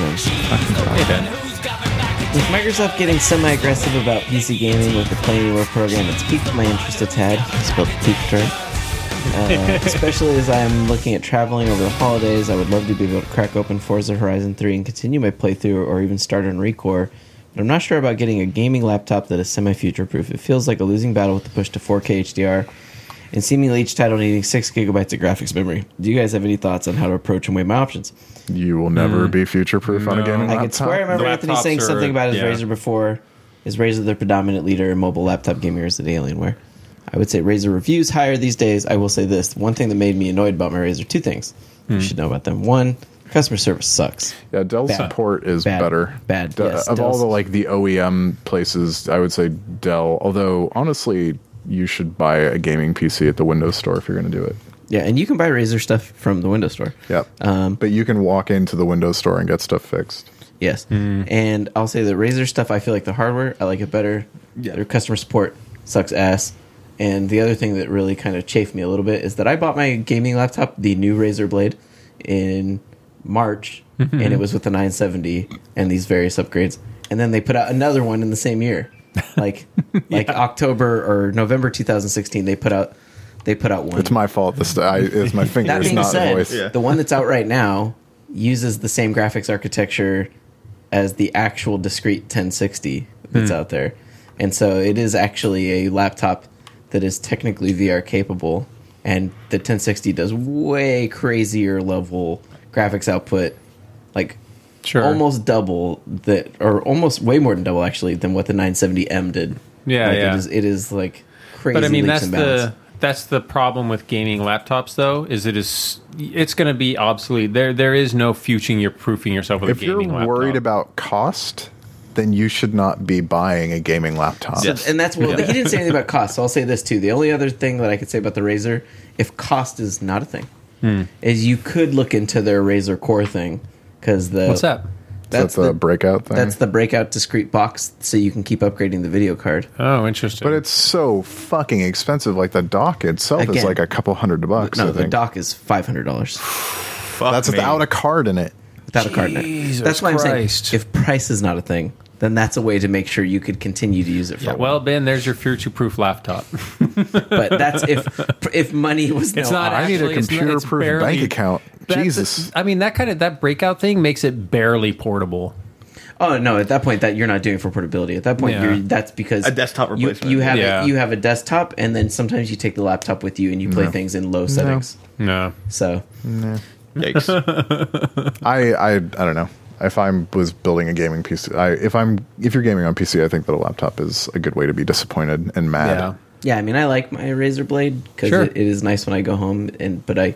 E: In.
C: Hey Ben.
E: With Microsoft getting semi-aggressive about PC gaming with the Play Anywhere program, it's piqued my interest a tad. Spelled piqued right. Uh, especially as I'm looking at traveling over the holidays, I would love to be able to crack open Forza Horizon 3 and continue my playthrough or even start on Recore. But I'm not sure about getting a gaming laptop that is semi-future proof. It feels like a losing battle with the push to 4K HDR and seemingly each title needing 6 gigabytes of graphics memory. Do you guys have any thoughts on how to approach and weigh my options?
B: you will never mm. be future proof on a gaming
E: I
B: laptop.
E: could swear I remember
D: The
E: Anthony saying
D: are-
E: something about his
D: yeah.
E: Razer before. Is Razer the predominant leader in mobile laptop gaming or is it Alienware? I would say Razer reviews higher these days. I will say this. One thing that made me annoyed about my Razer, two things. you hmm. should know about them. One, customer service sucks.
B: Yeah, Dell
E: Bad.
B: support is
E: Bad.
B: better.
E: Bad,
B: De-
E: yes,
B: of all the like the OEM places, I would say Dell. Although honestly, you should buy a gaming PC at the Windows Store if you're going to do it.
E: Yeah, and you can buy Razer stuff from the Windows Store.
B: Yep.
E: Um,
B: but you can walk into the Windows Store and get stuff fixed.
E: Yes, and I'll say the Razer stuff. I feel like the hardware, I like it better.
C: Yeah.
E: Their customer support sucks ass. And the other thing that really kind of chafed me a little bit is that I bought my gaming laptop, the new Razer Blade, in March, and it was with the 970 and these various upgrades. And then they put out another one in the same year, like like October or November 2016. They put out they put out one.
B: It's my fault. This I, is my
E: That
B: fingers,
E: being
B: not
E: said,
B: voice.
C: Yeah.
E: the one that's out right now uses the same graphics architecture as the actual discrete 1060 that's hmm. out there. And so it is actually a laptop that is technically VR capable and the 1060 does way crazier level graphics output like
D: Sure.
E: almost double that or almost way more than double actually than what the 970M did.
D: Yeah,
E: Like,
D: yeah.
E: It is, it is like crazy
D: but I mean
E: leaps
D: that's
E: and bounds.
D: the that's the problem with gaming laptops though is it is it's going to be obsolete. There there is no future proofing yourself with
B: If
D: a
B: you're worried about cost, then you should not be buying a gaming laptop.
C: Yes.
E: And that's well, he didn't say anything about cost. So I'll say this too. The only other thing that I could say about the Razer, if cost is not a thing,
B: Hmm.
E: is you could look into their Razer Core thing because the
D: What's that?
E: That's
B: That's the,
E: the,
B: breakout thing.
E: that's the breakout discrete box, so you can keep upgrading the video card.
D: Oh, interesting.
B: but it's so fucking expensive. Like the dock itself is like a couple hundred bucks.
E: no,
B: I
E: the
B: think.
E: dock is five hundred dollars
C: Fuck
B: That's
C: me.
B: without a card in it.
E: without a card in it. That's why I'm saying if price is not a thing, then that's a way to make sure you could continue to use it for.
D: yeah,
E: a
D: well. Ben, there's your future-proof laptop.
E: but that's if if money was
D: It's
E: no
D: not
B: I need a
D: Actually, it's not- it's
B: computer-proof
D: barely-
B: bank account. Jesus.
D: I mean that kind of that breakout thing makes it barely portable.
E: Oh no! At that point, that you're not doing for portability. At that point,
D: Yeah.
E: you're that's because
C: A desktop
E: you,
C: replacement.
E: you have
D: Yeah.
E: a, you have a desktop, and then sometimes you take the laptop with you and you play things in low settings.
D: No.
E: So
C: Yikes.
B: I, I I don't know. If I'm was building a gaming PC, I, if I'm if you're gaming on PC, I think that a laptop is a good way to be disappointed and mad.
D: Yeah.
E: yeah, I mean, I like my Razer Blade because
D: Sure.
E: it, it is nice when I go home, and but I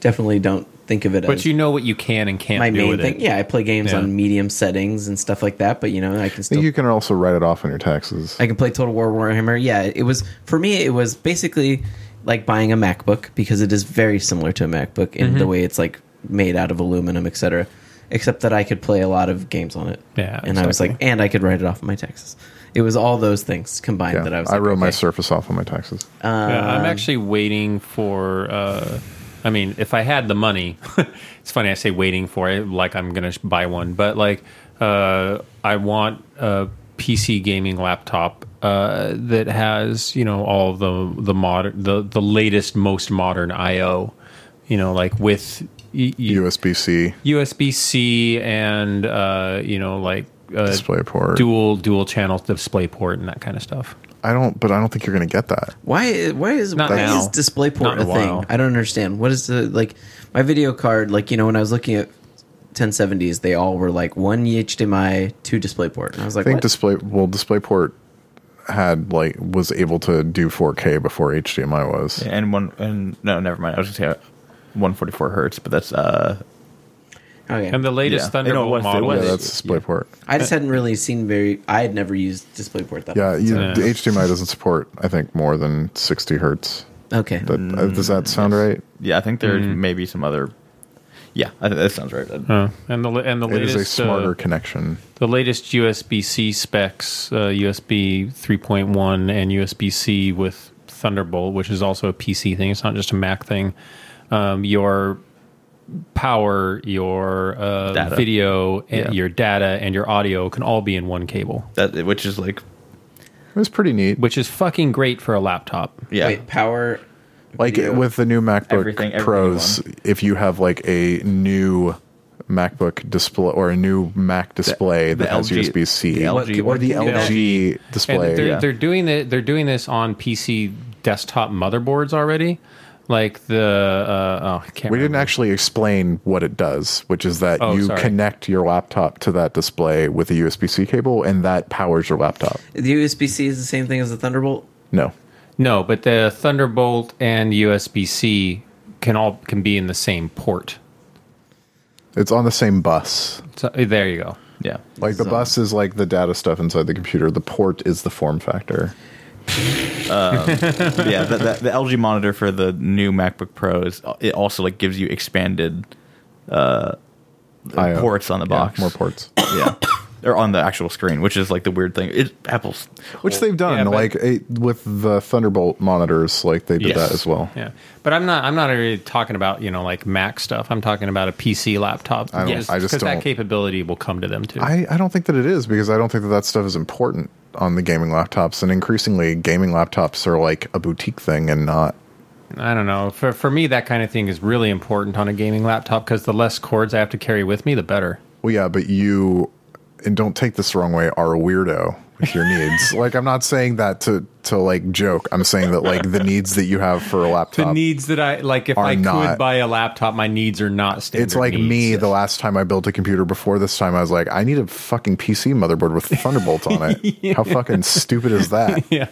E: definitely don't think of it
D: But
E: as
D: you know what you can and can't
E: my
D: do
E: main
D: with
E: thing.
D: it.
E: Yeah, I play games
D: Yeah.
E: on medium settings and stuff like that. But you know, I can still
B: you can also write it off on your taxes.
E: I can play Total War Warhammer. Yeah, it was for me. It was basically like buying a MacBook because it is very similar to a MacBook in
D: Mm-hmm.
E: the way it's like made out of aluminum, etc. Except that I could play a lot of games on it.
D: Yeah,
E: and I was like, and I could write it off of my taxes. It was all those things combined
B: yeah,
E: that I was.
B: I
E: like,
B: wrote my. Surface off on my taxes.
D: Yeah,
E: Um,
D: I'm actually waiting for. Uh, I mean, if I had the money, it's funny I say waiting for it like I'm gonna buy one, but like uh, I want a PC gaming laptop uh, that has you know all the the modern the the latest most modern I/O, you know, like with y- y-
B: USB C
D: USB C and uh, you know like uh,
B: display port.
D: dual dual channel display port and that kind of stuff.
B: I don't, but I don't think you're going to get that.
E: Why? Why is
D: Not
E: why
D: now.
E: is DisplayPort
D: Not
E: a
D: a
E: thing? I don't understand. What is the like my video card? Like you know when I was looking at 1070s, they all were like one HDMI, two DisplayPort, and I was like,
B: I think
E: what?
B: display well DisplayPort had like was able to do 4K before HDMI was.
C: and one and no, never mind. I was gonna say 144 hertz, but that's uh
E: okay.
D: And the latest
C: Yeah.
D: Thunderbolt
C: was- it
D: model,
C: was,
B: yeah, that's DisplayPort.
E: I just hadn't really seen very. I had never used DisplayPort that.
B: Yeah,
E: much,
B: you,
E: so-
D: Yeah.
B: the HDMI doesn't support I think more than 60 hertz.
E: Okay.
B: That, uh, does that sound right?
C: yeah. I think there may be some other. Yeah, I think that sounds right.
D: Uh, and the and the
B: It is
D: latest
B: a smarter
D: uh,
B: connection.
D: the latest USB C specs, uh, USB 3.1 and USB C with Thunderbolt, which is also a PC thing. It's not just a Mac thing. Um, your power, your uh,
C: Data.
D: video, and
C: Yeah.
D: your data, and your audio can all be in one cable,
C: That which is like
B: It was pretty neat.
D: which is fucking great for a laptop.
C: yeah.
E: Wait, power.
B: like
E: video.
B: with the new MacBook
C: Everything- everything
B: Pros,
C: in
B: if you have like a new MacBook display or a new Mac display
C: the
B: that has
C: LG
B: USB C
E: What-
C: LG
B: or
E: what
B: the
E: can you do that?
B: LG
D: And
B: display.
D: they're,
C: yeah.
D: they're doing the, they're doing this on PC desktop motherboards already. Like the uh, oh, I can't
B: we didn't actually explain what it does, which is that
D: Oh,
B: you
D: sorry.
B: connect your laptop to that display with a USB C cable, and that powers your laptop.
E: The USB C is the same thing as the Thunderbolt.
B: No,
D: No, but the Thunderbolt and USB C can all can be in the same port.
B: It's on the same bus.
D: So there you go.
C: Yeah.
B: Like the
E: So-
B: bus is like the data stuff inside the computer. The port is the form factor.
C: Yeah, the, the, the LG monitor for the new MacBook Pros it also like gives you expanded uh, ports on the
B: Yeah,
C: box.
B: more ports.
C: yeah, or on the actual screen, which is like the weird thing. It Apple's
B: Which they've done,
D: Yeah, but-
B: like eh, with the Thunderbolt monitors, like they did
D: Yes.
B: that as well.
D: Yeah, but I'm not. I'm not really talking about you know like Mac stuff. I'm talking about a PC laptop.
B: I don't- I just
D: because that
B: don't-
D: capability will come to them too.
B: I, I don't think that it is because I don't think that that stuff is important on the gaming laptops, and increasingly, gaming laptops are like a boutique thing and not.
D: I don't know. For for me, that kind of thing is really important on a gaming laptop because the less cords I have to carry with me, the better.
B: Well, yeah, but you, and don't take this the wrong way, are a weirdo with your needs. like, I'm not saying that to to like joke. I'm saying that like the needs that you have for a laptop.
D: The needs that I like, if I
B: not-
D: could buy a laptop, my needs are not standard.
B: it's like
D: needs.
B: me the last time I built a computer before this time, I was like, I need a fucking PC motherboard with Thunderbolt on it. How fucking stupid is that?
D: Yeah.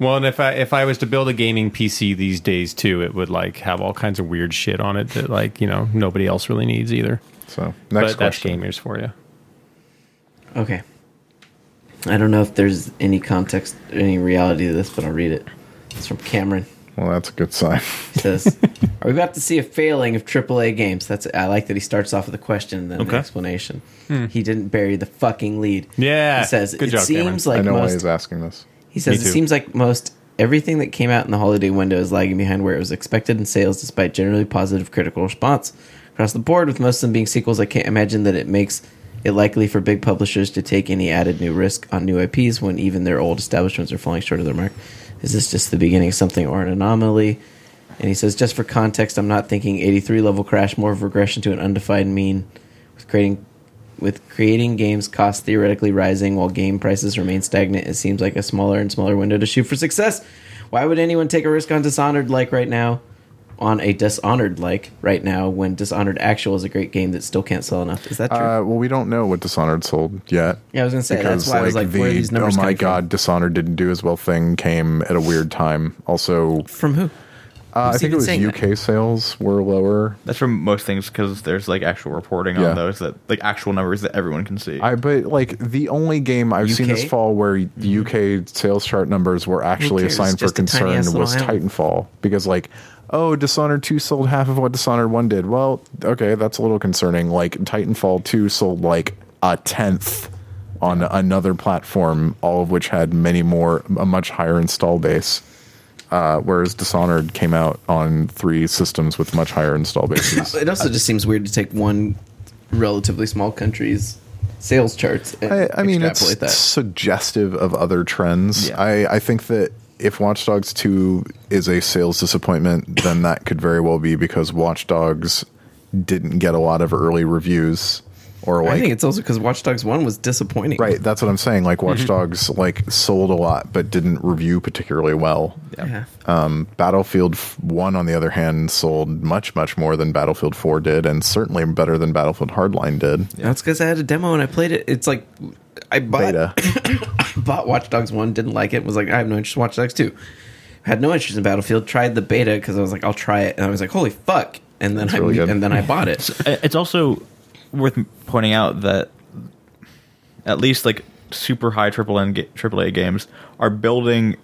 D: Well, and if I if I was to build a gaming PC these days too, it would like have all kinds of weird shit on it that like you know nobody else really needs either.
B: So, next
D: but that's
B: question.
D: gamers for you.
E: Okay. I don't know if there's any context, any reality to this, but I'll read it. It's from Cameron.
B: Well, that's a good sign.
E: He says, "Are we about to see a failing of AAA games?" That's I like that he starts off with a question and then an
C: Okay.
E: explanation. Hmm. He didn't bury the fucking lead.
D: Yeah.
E: he says
D: Good
E: it
D: job, Cameron.
E: seems like
B: I know why he's asking this.
E: He says it seems like most everything that came out in the holiday window is lagging behind where it was expected in sales, despite generally positive critical response across the board. With most of them being sequels, I can't imagine that it makes it likely for big publishers to take any added new risk on new IPs when even their old establishments are falling short of their mark. Is this just the beginning of something or an anomaly? And he says, just for context, I'm not thinking 83 level crash, more of regression to an undefined mean, with creating with creating games costs theoretically rising while game prices remain stagnant, it seems like a smaller and smaller window to shoot for success. Why would anyone take a risk on Dishonored like right now? On a Dishonored like right now, when Dishonored Actual is a great game that still can't sell enough. Is that true?
B: Uh, well, we don't know what Dishonored sold yet.
E: yeah, I was gonna say that's why I was like, where are these
B: oh my
E: coming from?
B: god, Dishonored didn't do as well thing came at a weird time. Also,
E: From who?
B: Uh, I think it was UK
E: that?
B: sales were lower.
C: that's for most things because there's like actual reporting
B: Yeah.
C: on those that like actual numbers that everyone can see.
B: I but like the only game I've seen this fall where UK sales chart numbers were actually a
E: cares?
B: sign for concern was
E: island.
B: Titanfall because like oh Dishonored 2 sold half of what Dishonored 1 did. Well, okay, that's a little concerning. Like Titanfall 2 sold like a tenth on another platform, all of which had many more a much higher install base. Uh, whereas Dishonored came out on three systems with much higher install bases.
E: It also just seems weird to take one relatively small country's sales charts and
B: I, I mean, it's
E: extrapolate that.
B: suggestive of other trends.
C: Yeah.
B: I, I think that if Watch Dogs 2 is a sales disappointment, then that could very well be because Watch Dogs didn't get a lot of early reviews or
E: I think it's also because Watch Dogs One was disappointing.
B: right that's what i'm saying like watch mm-hmm. dogs like sold a lot but didn't review particularly well
E: Yeah.
B: Um, battlefield 1 on the other hand sold much much more than battlefield 4 did and certainly better than battlefield hardline did
E: That's because I had a demo and I played it. It's like I bought
B: beta
E: bought Watch Dogs one, didn't like it. Was like I have no interest in Watch Dogs two. Had no interest in Battlefield. Tried the beta because I was like I'll try it, and I was like holy fuck. And then I
B: really good.
E: and then I bought it.
C: it's also worth pointing out that at least like super high triple N ga- AAA games are building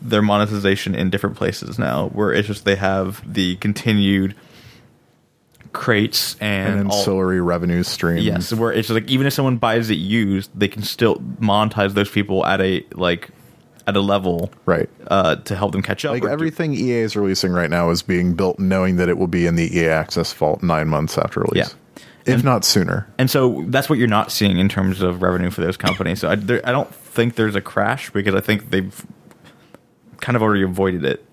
C: their monetization in different places now, where it's just they have the continued crates and,
B: an
C: all-
B: ancillary revenue streams.
C: Yes, where it's like even if someone buys it used, they can still monetize those people at a like at a level
B: right
C: uh, to help them catch up.
B: like
C: or do-
B: everything EA is releasing right now is being built knowing that it will be in the EA Access vault nine months after release, if not sooner.
C: And so that's what you're not seeing in terms of revenue for those companies. So I, there, I don't think there's a crash because I think they've kind of already avoided it.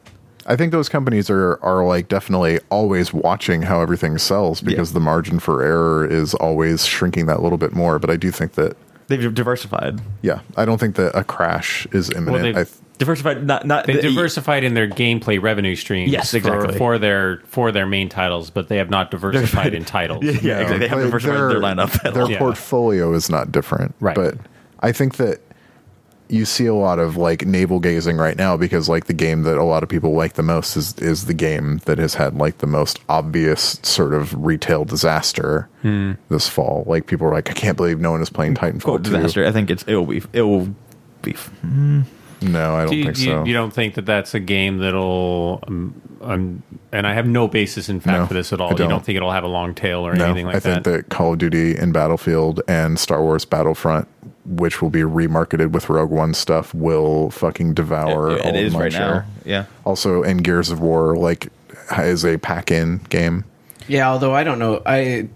B: I think those companies are are like definitely always watching how everything sells because
C: Yeah.
B: the margin for error is always shrinking that little bit more. But I do think that
C: They've diversified.
B: yeah, I don't think that a crash is imminent. th-
C: Diversified, not not
D: They
C: the-
D: diversified in their gameplay revenue streams.
C: Yes, exactly.
D: For, their for their main titles, but they have not diversified in titles.
C: yeah, yeah, exactly. They have
B: but
C: diversified their lineup. at
B: Their
C: all.
D: Yeah.
B: portfolio is not different,
D: Right.
B: But I think that you see a lot of like navel gazing right now because like the game that a lot of people like the most is is the game that has had like the most obvious sort of retail disaster hmm. this fall. Like people are like, I can't believe no one is playing Titanfall.
C: Quote
B: 2.
C: disaster. I think it's it will be it will be. Hmm.
B: No, I don't
D: Do you,
B: think
D: you-
B: so.
D: you don't think that that's a game that'll, um, um, and I have no basis in fact
B: No,
D: for this at all. I
B: don't.
D: don't think it'll have a long tail or
B: no,
D: anything like that?
B: I think
D: that?
B: that. Call of Duty and Battlefield and Star Wars Battlefront, which will be remarketed with Rogue One stuff, will fucking devour
C: It-
B: all
C: it
B: of my
C: right
B: share.
C: now. Yeah.
B: Also, in Gears of War, like is a pack-in game.
E: Yeah, although I don't know, I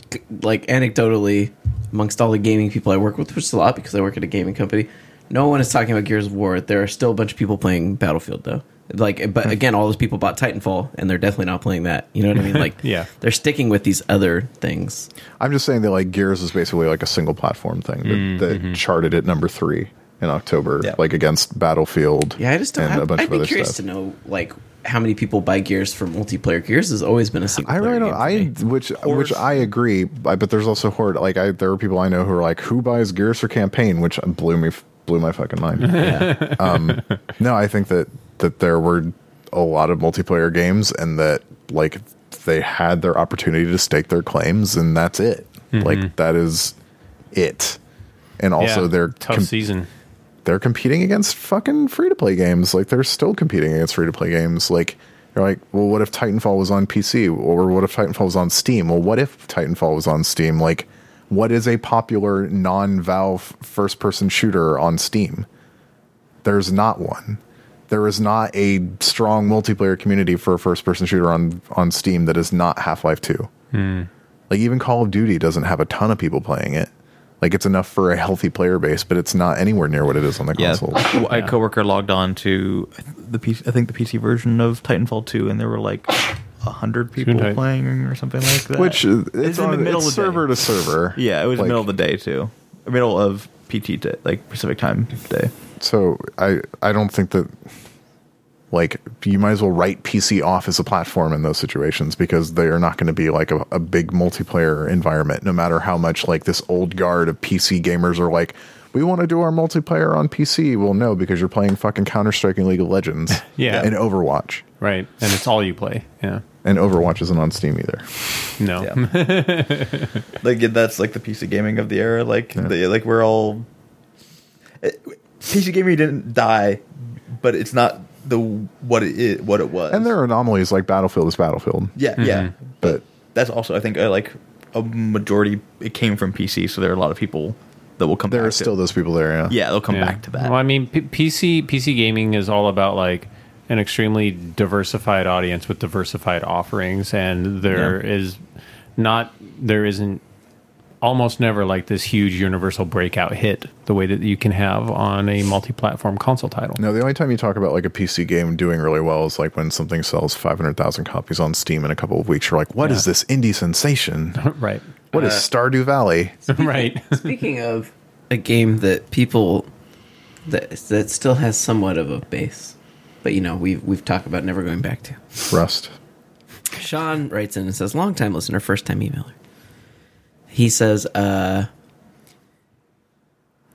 E: like anecdotally amongst all the gaming people I work with, which is a lot because I work at a gaming company. No one is talking about Gears of War. There are still a bunch of people playing Battlefield though. Like, but hmm. again, all those people bought Titanfall, and they're definitely not playing that. You know what I mean? Like,
D: Yeah.
E: they're sticking with these other things.
B: I'm just saying that like Gears is basically like a single platform thing that, mm, that mm-hmm. charted at number three in October,
C: Yeah.
B: like against Battlefield.
E: Yeah, I just don't.
B: and
E: Have,
B: a bunch
E: I'd
B: of
E: be
B: other
E: curious
B: stuff.
E: to know like how many people buy Gears for multiplayer. Gears has always been a single.
B: I really don't. I
E: Game for
B: which which I agree, but but there's also horde. Like I, there are people I know who are like, who buys Gears for campaign, which blew me blew my fucking mind.
E: yeah.
B: Um, no, I think that that there were a lot of multiplayer games, and that like they had their opportunity to stake their claims, and that's it. Mm-hmm. Like that is it. And also,
D: Yeah,
B: they're
D: tough
B: com-
D: season.
B: they're competing against fucking free to play games. Like they're still competing against free to play games. Like you're like, well, what if Titanfall was on PC, or what if Titanfall was on Steam? Well, what if Titanfall was on Steam? Like, what is a popular non-Valve first-person shooter on Steam? There's not one. There is not a strong multiplayer community for a first-person shooter on on Steam that is not Half-Life Two. Hmm. Like even Call of Duty doesn't have a ton of people playing it. Like it's enough for a healthy player base, but it's not anywhere near what it is on the
C: Yeah,
B: console.
C: a coworker logged on to the PC, I think the PC version of Titanfall 2, and there were like a hundred people
D: tight.
C: playing or something like that.
B: Which uh, it's,
C: It's in the
B: on,
C: middle
B: it's
C: of the day.
B: server to server.
C: yeah, it was
B: Like,
C: middle of the day too, middle of PT day, like Pacific time day.
B: So I I don't think that like you might as well write PC off as a platform in those situations because they are not going to be like a, a big multiplayer environment. No matter how much like this old guard of PC gamers are like. We want to do our multiplayer on PC. Well, no, because you're playing fucking Counter Strike and League of Legends.
D: Yeah.
B: And Overwatch.
D: Right. And it's all you play. Yeah.
B: And Overwatch isn't on Steam either.
D: No.
C: Yeah. like that's like the PC gaming of the era. Like the, like we're all it, PC gaming didn't die, but it's not the what it is, what it was.
B: And there are anomalies like Battlefield is Battlefield.
C: yeah, yeah,
B: But
C: that's also I think uh, like a majority it came from PC, so there are a lot of people that will come.
B: there
C: back
B: are
C: to-
B: still those people there, yeah.
C: yeah, they'll come
D: Yeah.
C: back to that.
D: Well, I mean, P- PC PC gaming is all about like an extremely diversified audience with diversified offerings, and there is
C: Yeah.
D: not there isn't almost never like this huge universal breakout hit the way that you can have on a multi-platform console title.
B: No, the only time you talk about like a PC game doing really well is like when something sells 500,000 copies on Steam in a couple of weeks. You're like, what is
D: Yeah.
B: this indie sensation?
D: right.
B: What is Stardew Valley?
D: right.
E: Speaking of a game that people that that still has somewhat of a base, but you know we've we've talked about never going back to.
B: Rust.
E: Sean writes in and says, "Long time listener, first time emailer." He says, uh,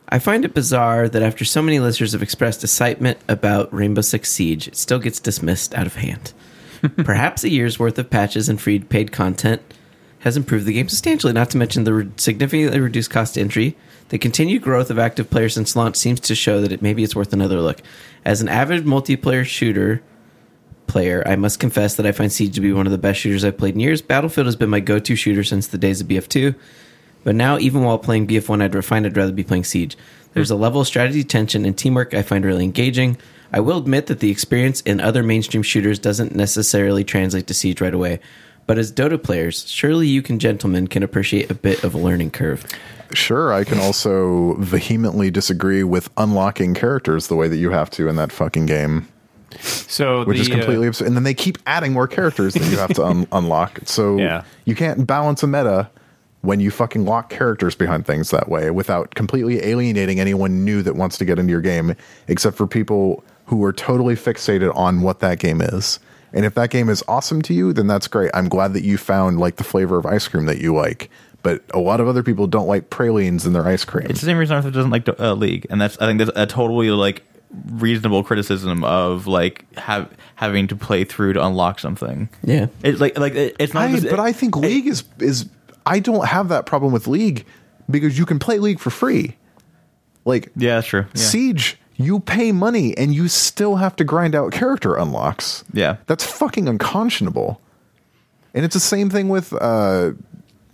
E: "I find it bizarre that after so many listeners have expressed excitement about Rainbow Six Siege, it still gets dismissed out of hand. Perhaps a year's worth of patches and free paid content." Has improved the game substantially, not to mention the re- significantly reduced cost to entry. The continued growth of active players since launch seems to show that it maybe it's worth another look. As an avid multiplayer shooter, player, I must confess that I find Siege to be one of the best shooters I've played in years. Battlefield has been my go to shooter since the days of BF2. But now, even while playing BF1, I'd find I'd rather be playing Siege. There's a level of strategy, tension, and teamwork I find really engaging. I will admit that the experience in other mainstream shooters doesn't necessarily translate to Siege right away. But as Dota players, surely you can gentlemen can appreciate a bit of a learning curve.
B: Sure, I can also vehemently disagree with unlocking characters the way that you have to in that fucking game,
D: So
B: which
D: the,
B: is
D: uh,
B: completely absurd. And then they keep adding more characters that you have to un- unlock. So
D: Yeah.
B: you can't balance a meta when you fucking lock characters behind things that way without completely alienating anyone new that wants to get into your game, except for people who are totally fixated on what that game is. And if that game is awesome to you, then that's great. I'm glad that you found like the flavor of ice cream that you like. But but a lot of other people don't like pralines in their ice cream.
C: It's the same reason Arthur doesn't like uh, League, and that's I think that's a totally like reasonable criticism of like have having to play through to unlock something.
E: Yeah.
C: It's like like it- it's not.
B: I,
C: just-
B: but I think League is is I don't have that problem with League because you can play League for free. Like
C: yeah, that's true. Yeah.
B: Siege, you pay money and you still have to grind out character unlocks.
C: Yeah.
B: That's fucking unconscionable. And it's the same thing with uh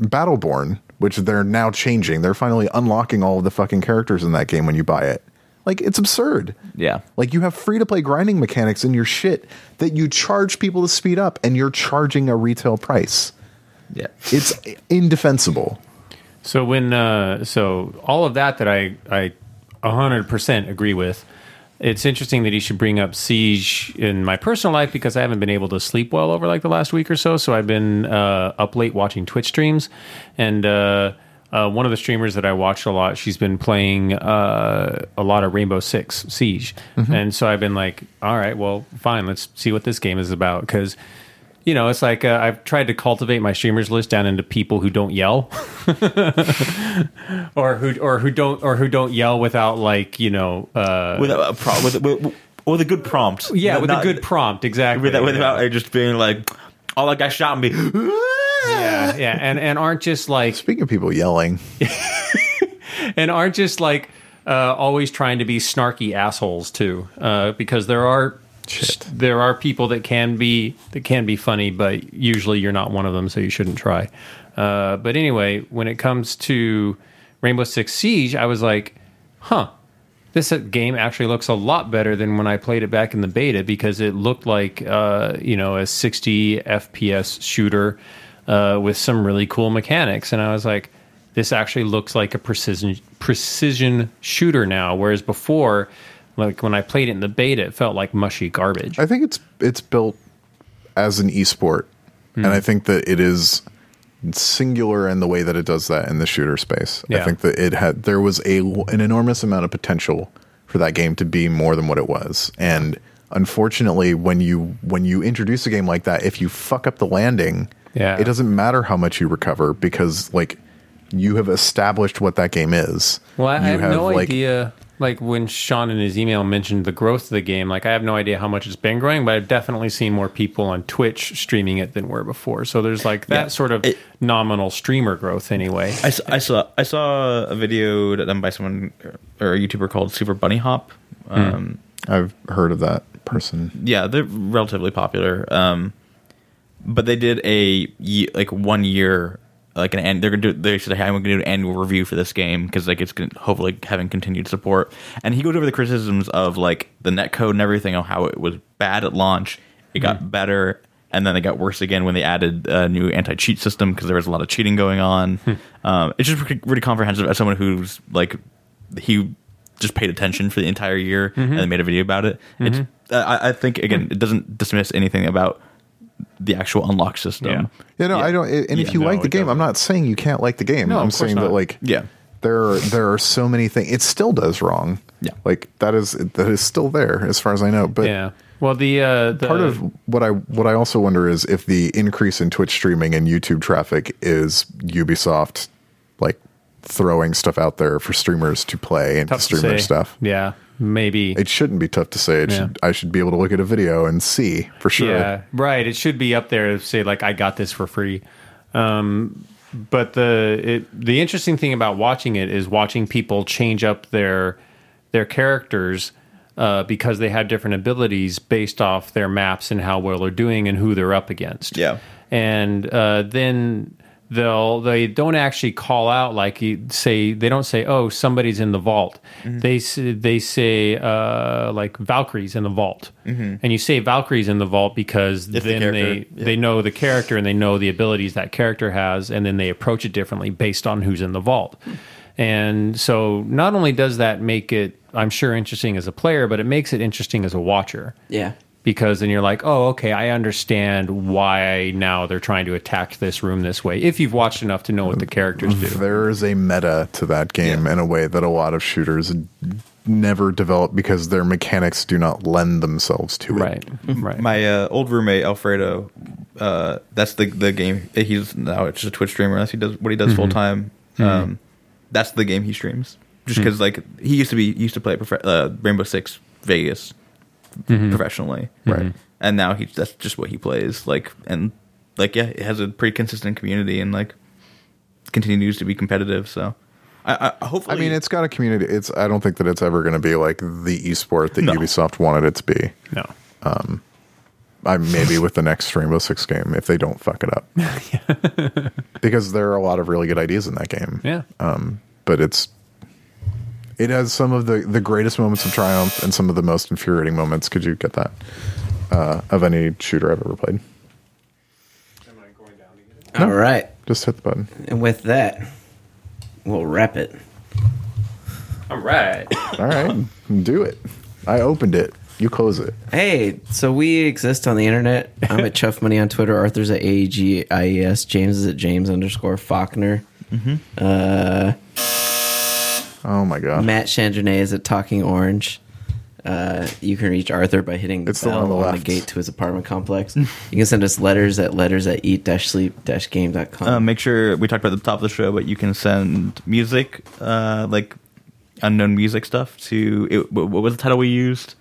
B: Battleborn, which they're now changing. They're finally unlocking all of the fucking characters in that game when you buy it. Like it's absurd.
C: yeah,
B: Like you have free to play grinding mechanics in your shit that you charge people to speed up and you're charging a retail price.
C: yeah.
B: It's indefensible.
D: So when uh, so all of that that I I hundred percent agree with. It's interesting that he should bring up Siege in my personal life because I haven't been able to sleep well over like the last week or so. So I've been uh, up late watching Twitch streams, and uh, uh, one of the streamers that I watched a lot, she's been playing uh, a lot of Rainbow Six Siege, and so I've been like, all right, well, fine, let's see what this game is about because you know, it's like uh, I've tried to cultivate my streamers list down into people who don't yell, or who or who don't or who don't yell without like you know, uh,
C: with a, a pro- with, with with a good prompt.
D: yeah,
C: Not-
D: with
C: not-
D: a good prompt, exactly.
C: Without,
D: yeah.
C: without like, just being like, oh, that guy shot me.
D: yeah, yeah, and and aren't just like
B: Speaking of people yelling,
D: and aren't just like uh, always trying to be snarky assholes too, uh, because there are there are people that can be that can be funny, but usually you're not one of them, so you shouldn't try. Uh, but anyway, when it comes to Rainbow Six Siege, I was like, huh. This game actually looks a lot better than when I played it back in the beta because it looked like uh, you know a 60 FPS shooter uh, with some really cool mechanics, and I was like, this actually looks like a precision precision shooter now. Whereas before, like when I played it in the beta, it felt like mushy garbage.
B: I think it's it's built as an esport, and hmm. I think that it is singular in the way that it does that in the shooter space. I think that it had there was a an enormous amount of potential for that game to be more than what it was, and unfortunately, when you when you introduce a game like that, if you fuck up the landing,
D: Yeah.
B: it doesn't matter how much you recover because like you have established what that game is.
D: Well, I, I
B: You
D: have, no
B: like,
D: idea. Like when Sean in his email mentioned the growth of the game, like I have no idea how much it's been growing, but I've definitely seen more people on Twitch streaming it than were before. So there's like that
C: Yeah.
D: sort of
C: It-
D: nominal streamer growth anyway.
C: I, s- I saw I saw a video done by someone or a YouTuber called Super Bunnyhop. Um,
B: I've heard of that person.
C: Yeah, they're relatively popular. Um, but they did a like one year like an end. They're gonna do. They said, "Hey, I'm gonna do an annual review for this game because like it's gonna hopefully having continued support." And he goes over the criticisms of like the net code and everything, on how it was bad at launch. It got better, and then it got worse again when they added a new anti cheat system because there was a lot of cheating going on. Um, it's just really, really comprehensive as someone who's like he just paid attention for the entire year and then made a video about it. It's, uh, I, I think again, it doesn't dismiss anything about the actual unlock system.
D: Yeah.
B: Yeah, no, I don't. And
C: Yeah,
B: if you
D: no,
B: like the
D: it
B: game, I'm
D: doesn't.
B: saying you can't like the game.
D: No,
B: I'm
D: of course
B: saying that like
C: Yeah.
B: there are, there are so many things. It still does wrong.
C: Yeah.
B: like that is that is still there as far as I know. But
D: yeah. Well, the uh, the
B: part of what I what I also wonder is if the increase in Twitch streaming and YouTube traffic is Ubisoft like throwing stuff out there for streamers to play and to
D: tough to
B: their stuff.
D: Yeah, maybe.
B: It shouldn't be tough to say. It
D: Yeah.
B: should I should be able to look at a video and see for sure.
D: Yeah, right. It should be up there to say like I got this for free. Um, but the it, the interesting thing about watching it is watching people change up their their characters uh, because they have different abilities based off their maps and how well they're doing and who they're up against.
C: Yeah.
D: and uh, then they'll they don't actually call out like you say they don't say oh somebody's in the vault. They say, they say uh, like Valkyrie's in the vault. And you say Valkyrie's in the vault because
C: If the
D: then they
C: yeah.
D: they know the character and they know the abilities that character has and then they approach it differently based on who's in the vault. And so not only does that make it I'm sure interesting as a player but it makes it interesting as a watcher.
E: Yeah.
D: Because then you're like, oh, okay, I understand why now they're trying to attack this room this way. If you've watched enough to know what the characters do.
B: There is a meta to that game in a way that a lot of shooters never develop because their mechanics do not lend themselves to it.
D: Right, right.
C: My uh, old roommate Alfredo uh, that's the the game he's now it's just a Twitch streamer. That's he does what he does full time. Um, that's the game he streams. Just because like he used to be he used to play prof- uh, Rainbow Six Vegas Mm-hmm. professionally,
B: Right. Mm-hmm.
C: And now he that's just what he plays. Like and like yeah, it has a pretty consistent community and like continues to be competitive. So I, I hopefully
B: I mean, it's got a community. It's. I don't think that it's ever going to be like the esport that
C: No.
B: Ubisoft wanted it to be.
D: No.
B: Um, I maybe with the next Rainbow Six game if they don't fuck it up. because there are a lot of really good ideas in that game.
D: Yeah.
B: Um, but it's it has some of the the greatest moments of triumph and some of the most infuriating moments. Could you get that uh, of any shooter I've ever played?
E: All right.
B: Just hit the button.
E: And with that, we'll wrap it.
D: All right.
B: All right, do it. I opened it. You close it.
E: Hey, so we exist on the internet. I'm at Chuff Money on Twitter. Arthur's at A G I E S. James is at James underscore Faulkner. Uh,
B: Oh my god.
E: Matt Chandronait is at Talking Orange. Uh, you can reach Arthur by hitting the
B: It's the
E: bell
B: one
E: on
B: on
E: the,
B: the left.
E: gate to his apartment complex. you can send us letters at letters at eat-sleep-game.com.
C: uh, make sure we talked about the top of the show, but you can send music, uh, like unknown music stuff to it, what what was the title we used?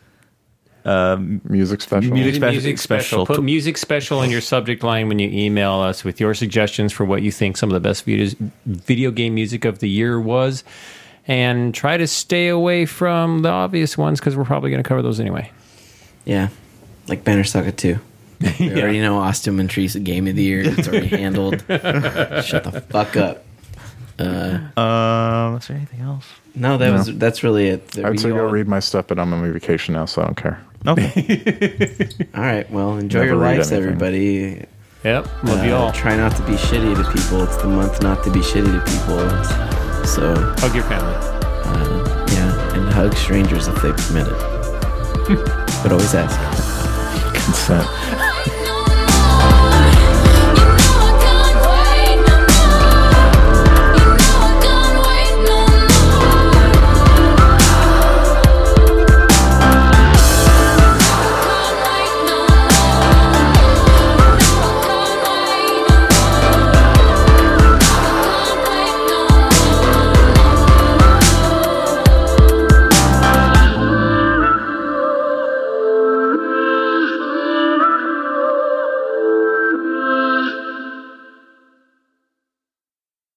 C: Um,
B: Music special.
C: Music special-
D: music special.
C: special.
D: Put music special in your subject line when you email us with your suggestions for what you think some of the best videos, video game music of the year was. And try to stay away from the obvious ones because we're probably going to cover those anyway.
E: yeah, like Banner Saga 2. We already know Austin and Montrese Game of the Year. It's already handled. Shut the fuck up.
C: Uh, um, is there anything else?
E: No, that was that's really it.
B: I'd say
E: We
B: go
E: all-
B: read my stuff, but I'm on my vacation now, so I don't care.
C: Okay.
E: All right, well, enjoy
B: Never
E: your lives,
B: anything.
E: everybody.
D: Yep. Love you
E: Uh,
D: all.
E: Try not to be shitty to people. It's the month not to be shitty to people. So,
D: Hug your family.
E: uh, yeah, and hug strangers if they permit it. but always ask.
B: Consent.